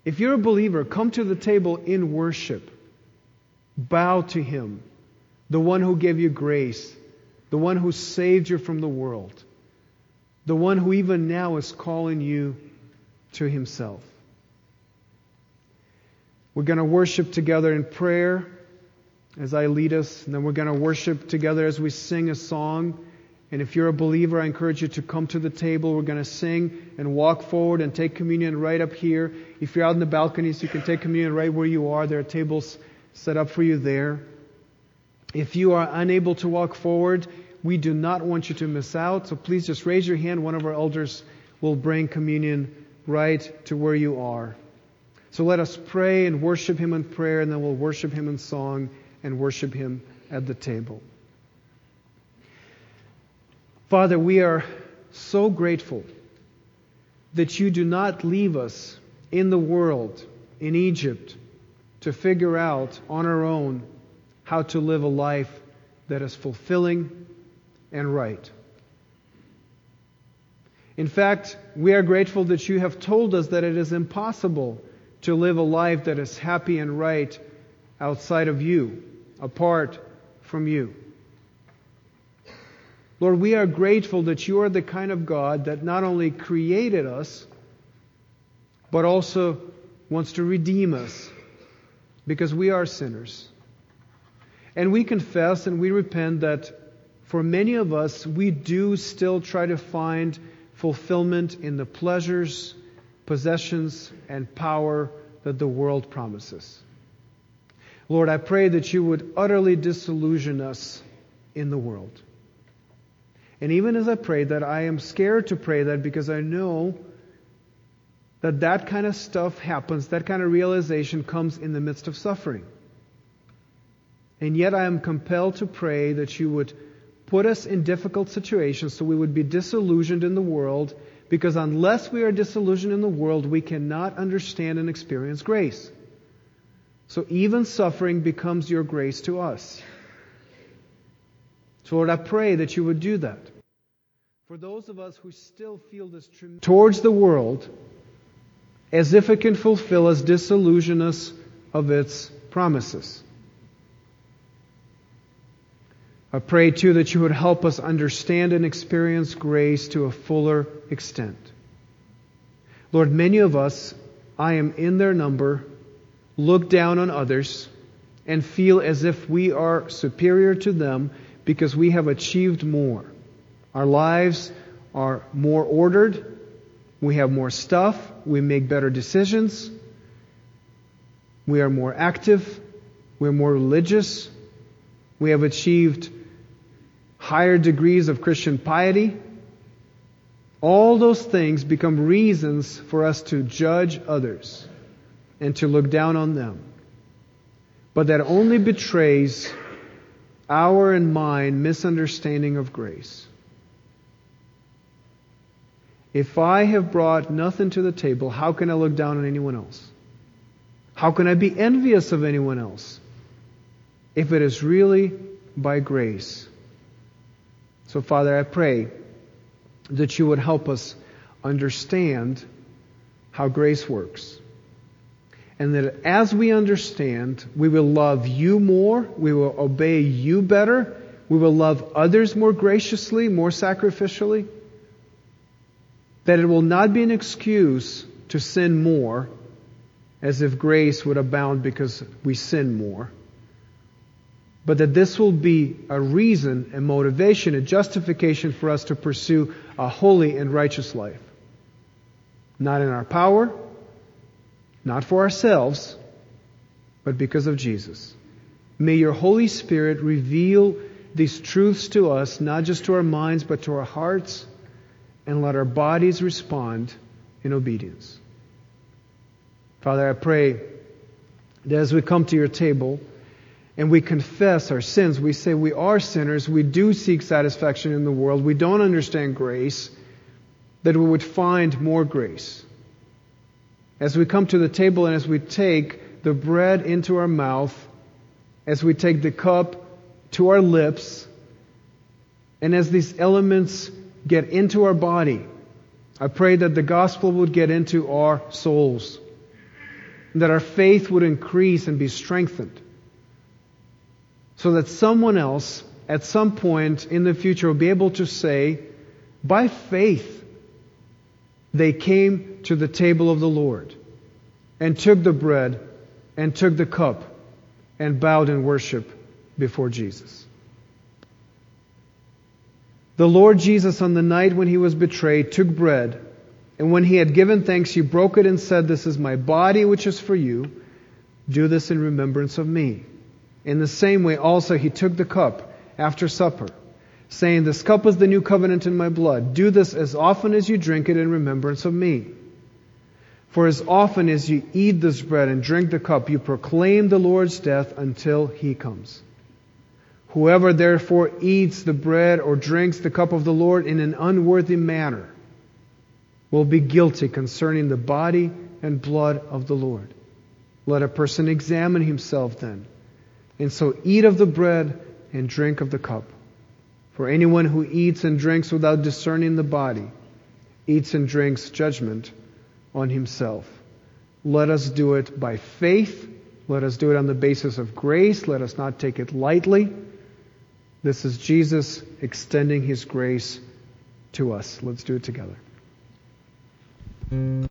If you're a believer, come to the table in worship. Bow to Him, the one who gave you grace, the one who saved you from the world, the one who even now is calling you to Himself. We're going to worship together in prayer as I lead us, and then we're going to worship together as we sing a song. And if you're a believer, I encourage you to come to the table. We're going to sing and walk forward and take communion right up here. If you're out in the balconies, you can take communion right where you are. There are tables set up for you there. If you are unable to walk forward, we do not want you to miss out. So please just raise your hand. One of our elders will bring communion right to where you are. So let us pray and worship Him in prayer, and then we'll worship Him in song and worship Him at the table. Father, we are so grateful that you do not leave us in the world, in Egypt, to figure out on our own how to live a life that is fulfilling and right. In fact, we are grateful that you have told us that it is impossible to live a life that is happy and right outside of you, apart from you. Lord, we are grateful that you are the kind of God that not only created us, but also wants to redeem us because we are sinners. And we confess and we repent that for many of us, we do still try to find fulfillment in the pleasures, possessions, and power that the world promises. Lord, I pray that you would utterly disillusion us in the world. And even as I pray that, I am scared to pray that because I know that that kind of stuff happens, that kind of realization comes in the midst of suffering. And yet I am compelled to pray that you would put us in difficult situations so we would be disillusioned in the world because unless we are disillusioned in the world, we cannot understand and experience grace. So even suffering becomes your grace to us. So, Lord, I pray that you would do that. For those of us who still feel this tremendous towards the world, as if it can fulfill us, disillusion us of its promises. I pray too that you would help us understand and experience grace to a fuller extent. Lord, many of us, I am in their number, look down on others and feel as if we are superior to them because we have achieved more. Our lives are more ordered. We have more stuff. We make better decisions. We are more active. We're more religious. We have achieved higher degrees of Christian piety. All those things become reasons for us to judge others and to look down on them but that only betrays our and mine misunderstanding of grace. If I have brought nothing to the table, how can I look down on anyone else? How can I be envious of anyone else? If it is really by grace. So, Father, I pray that you would help us understand how grace works. And that as we understand, we will love you more, we will obey you better, we will love others more graciously, more sacrificially. That it will not be an excuse to sin more, as if grace would abound because we sin more. But that this will be a reason, a motivation, a justification for us to pursue a holy and righteous life. Not in our power, not for ourselves, but because of Jesus. May your Holy Spirit reveal these truths to us, not just to our minds, but to our hearts, and let our bodies respond in obedience. Father, I pray that as we come to your table and we confess our sins, we say we are sinners, we do seek satisfaction in the world, we don't understand grace, that we would find more grace. As we come to the table and as we take the bread into our mouth, as we take the cup to our lips, and as these elements get into our body, I pray that the gospel would get into our souls, that our faith would increase and be strengthened, so that someone else at some point in the future will be able to say, by faith, they came to the table of the Lord and took the bread and took the cup and bowed in worship before Jesus. The Lord Jesus, on the night when he was betrayed, took bread, and when he had given thanks, he broke it and said, This is my body, which is for you. Do this in remembrance of me. In the same way, also, he took the cup after supper saying, This cup is the new covenant in my blood. Do this as often as you drink it in remembrance of me. For as often as you eat this bread and drink the cup, you proclaim the Lord's death until he comes. Whoever therefore eats the bread or drinks the cup of the Lord in an unworthy manner will be guilty concerning the body and blood of the Lord. Let a person examine himself then, and so eat of the bread and drink of the cup. For anyone who eats and drinks without discerning the body eats and drinks judgment on himself. Let us do it by faith. Let us do it on the basis of grace. Let us not take it lightly. This is Jesus extending his grace to us. Let's do it together.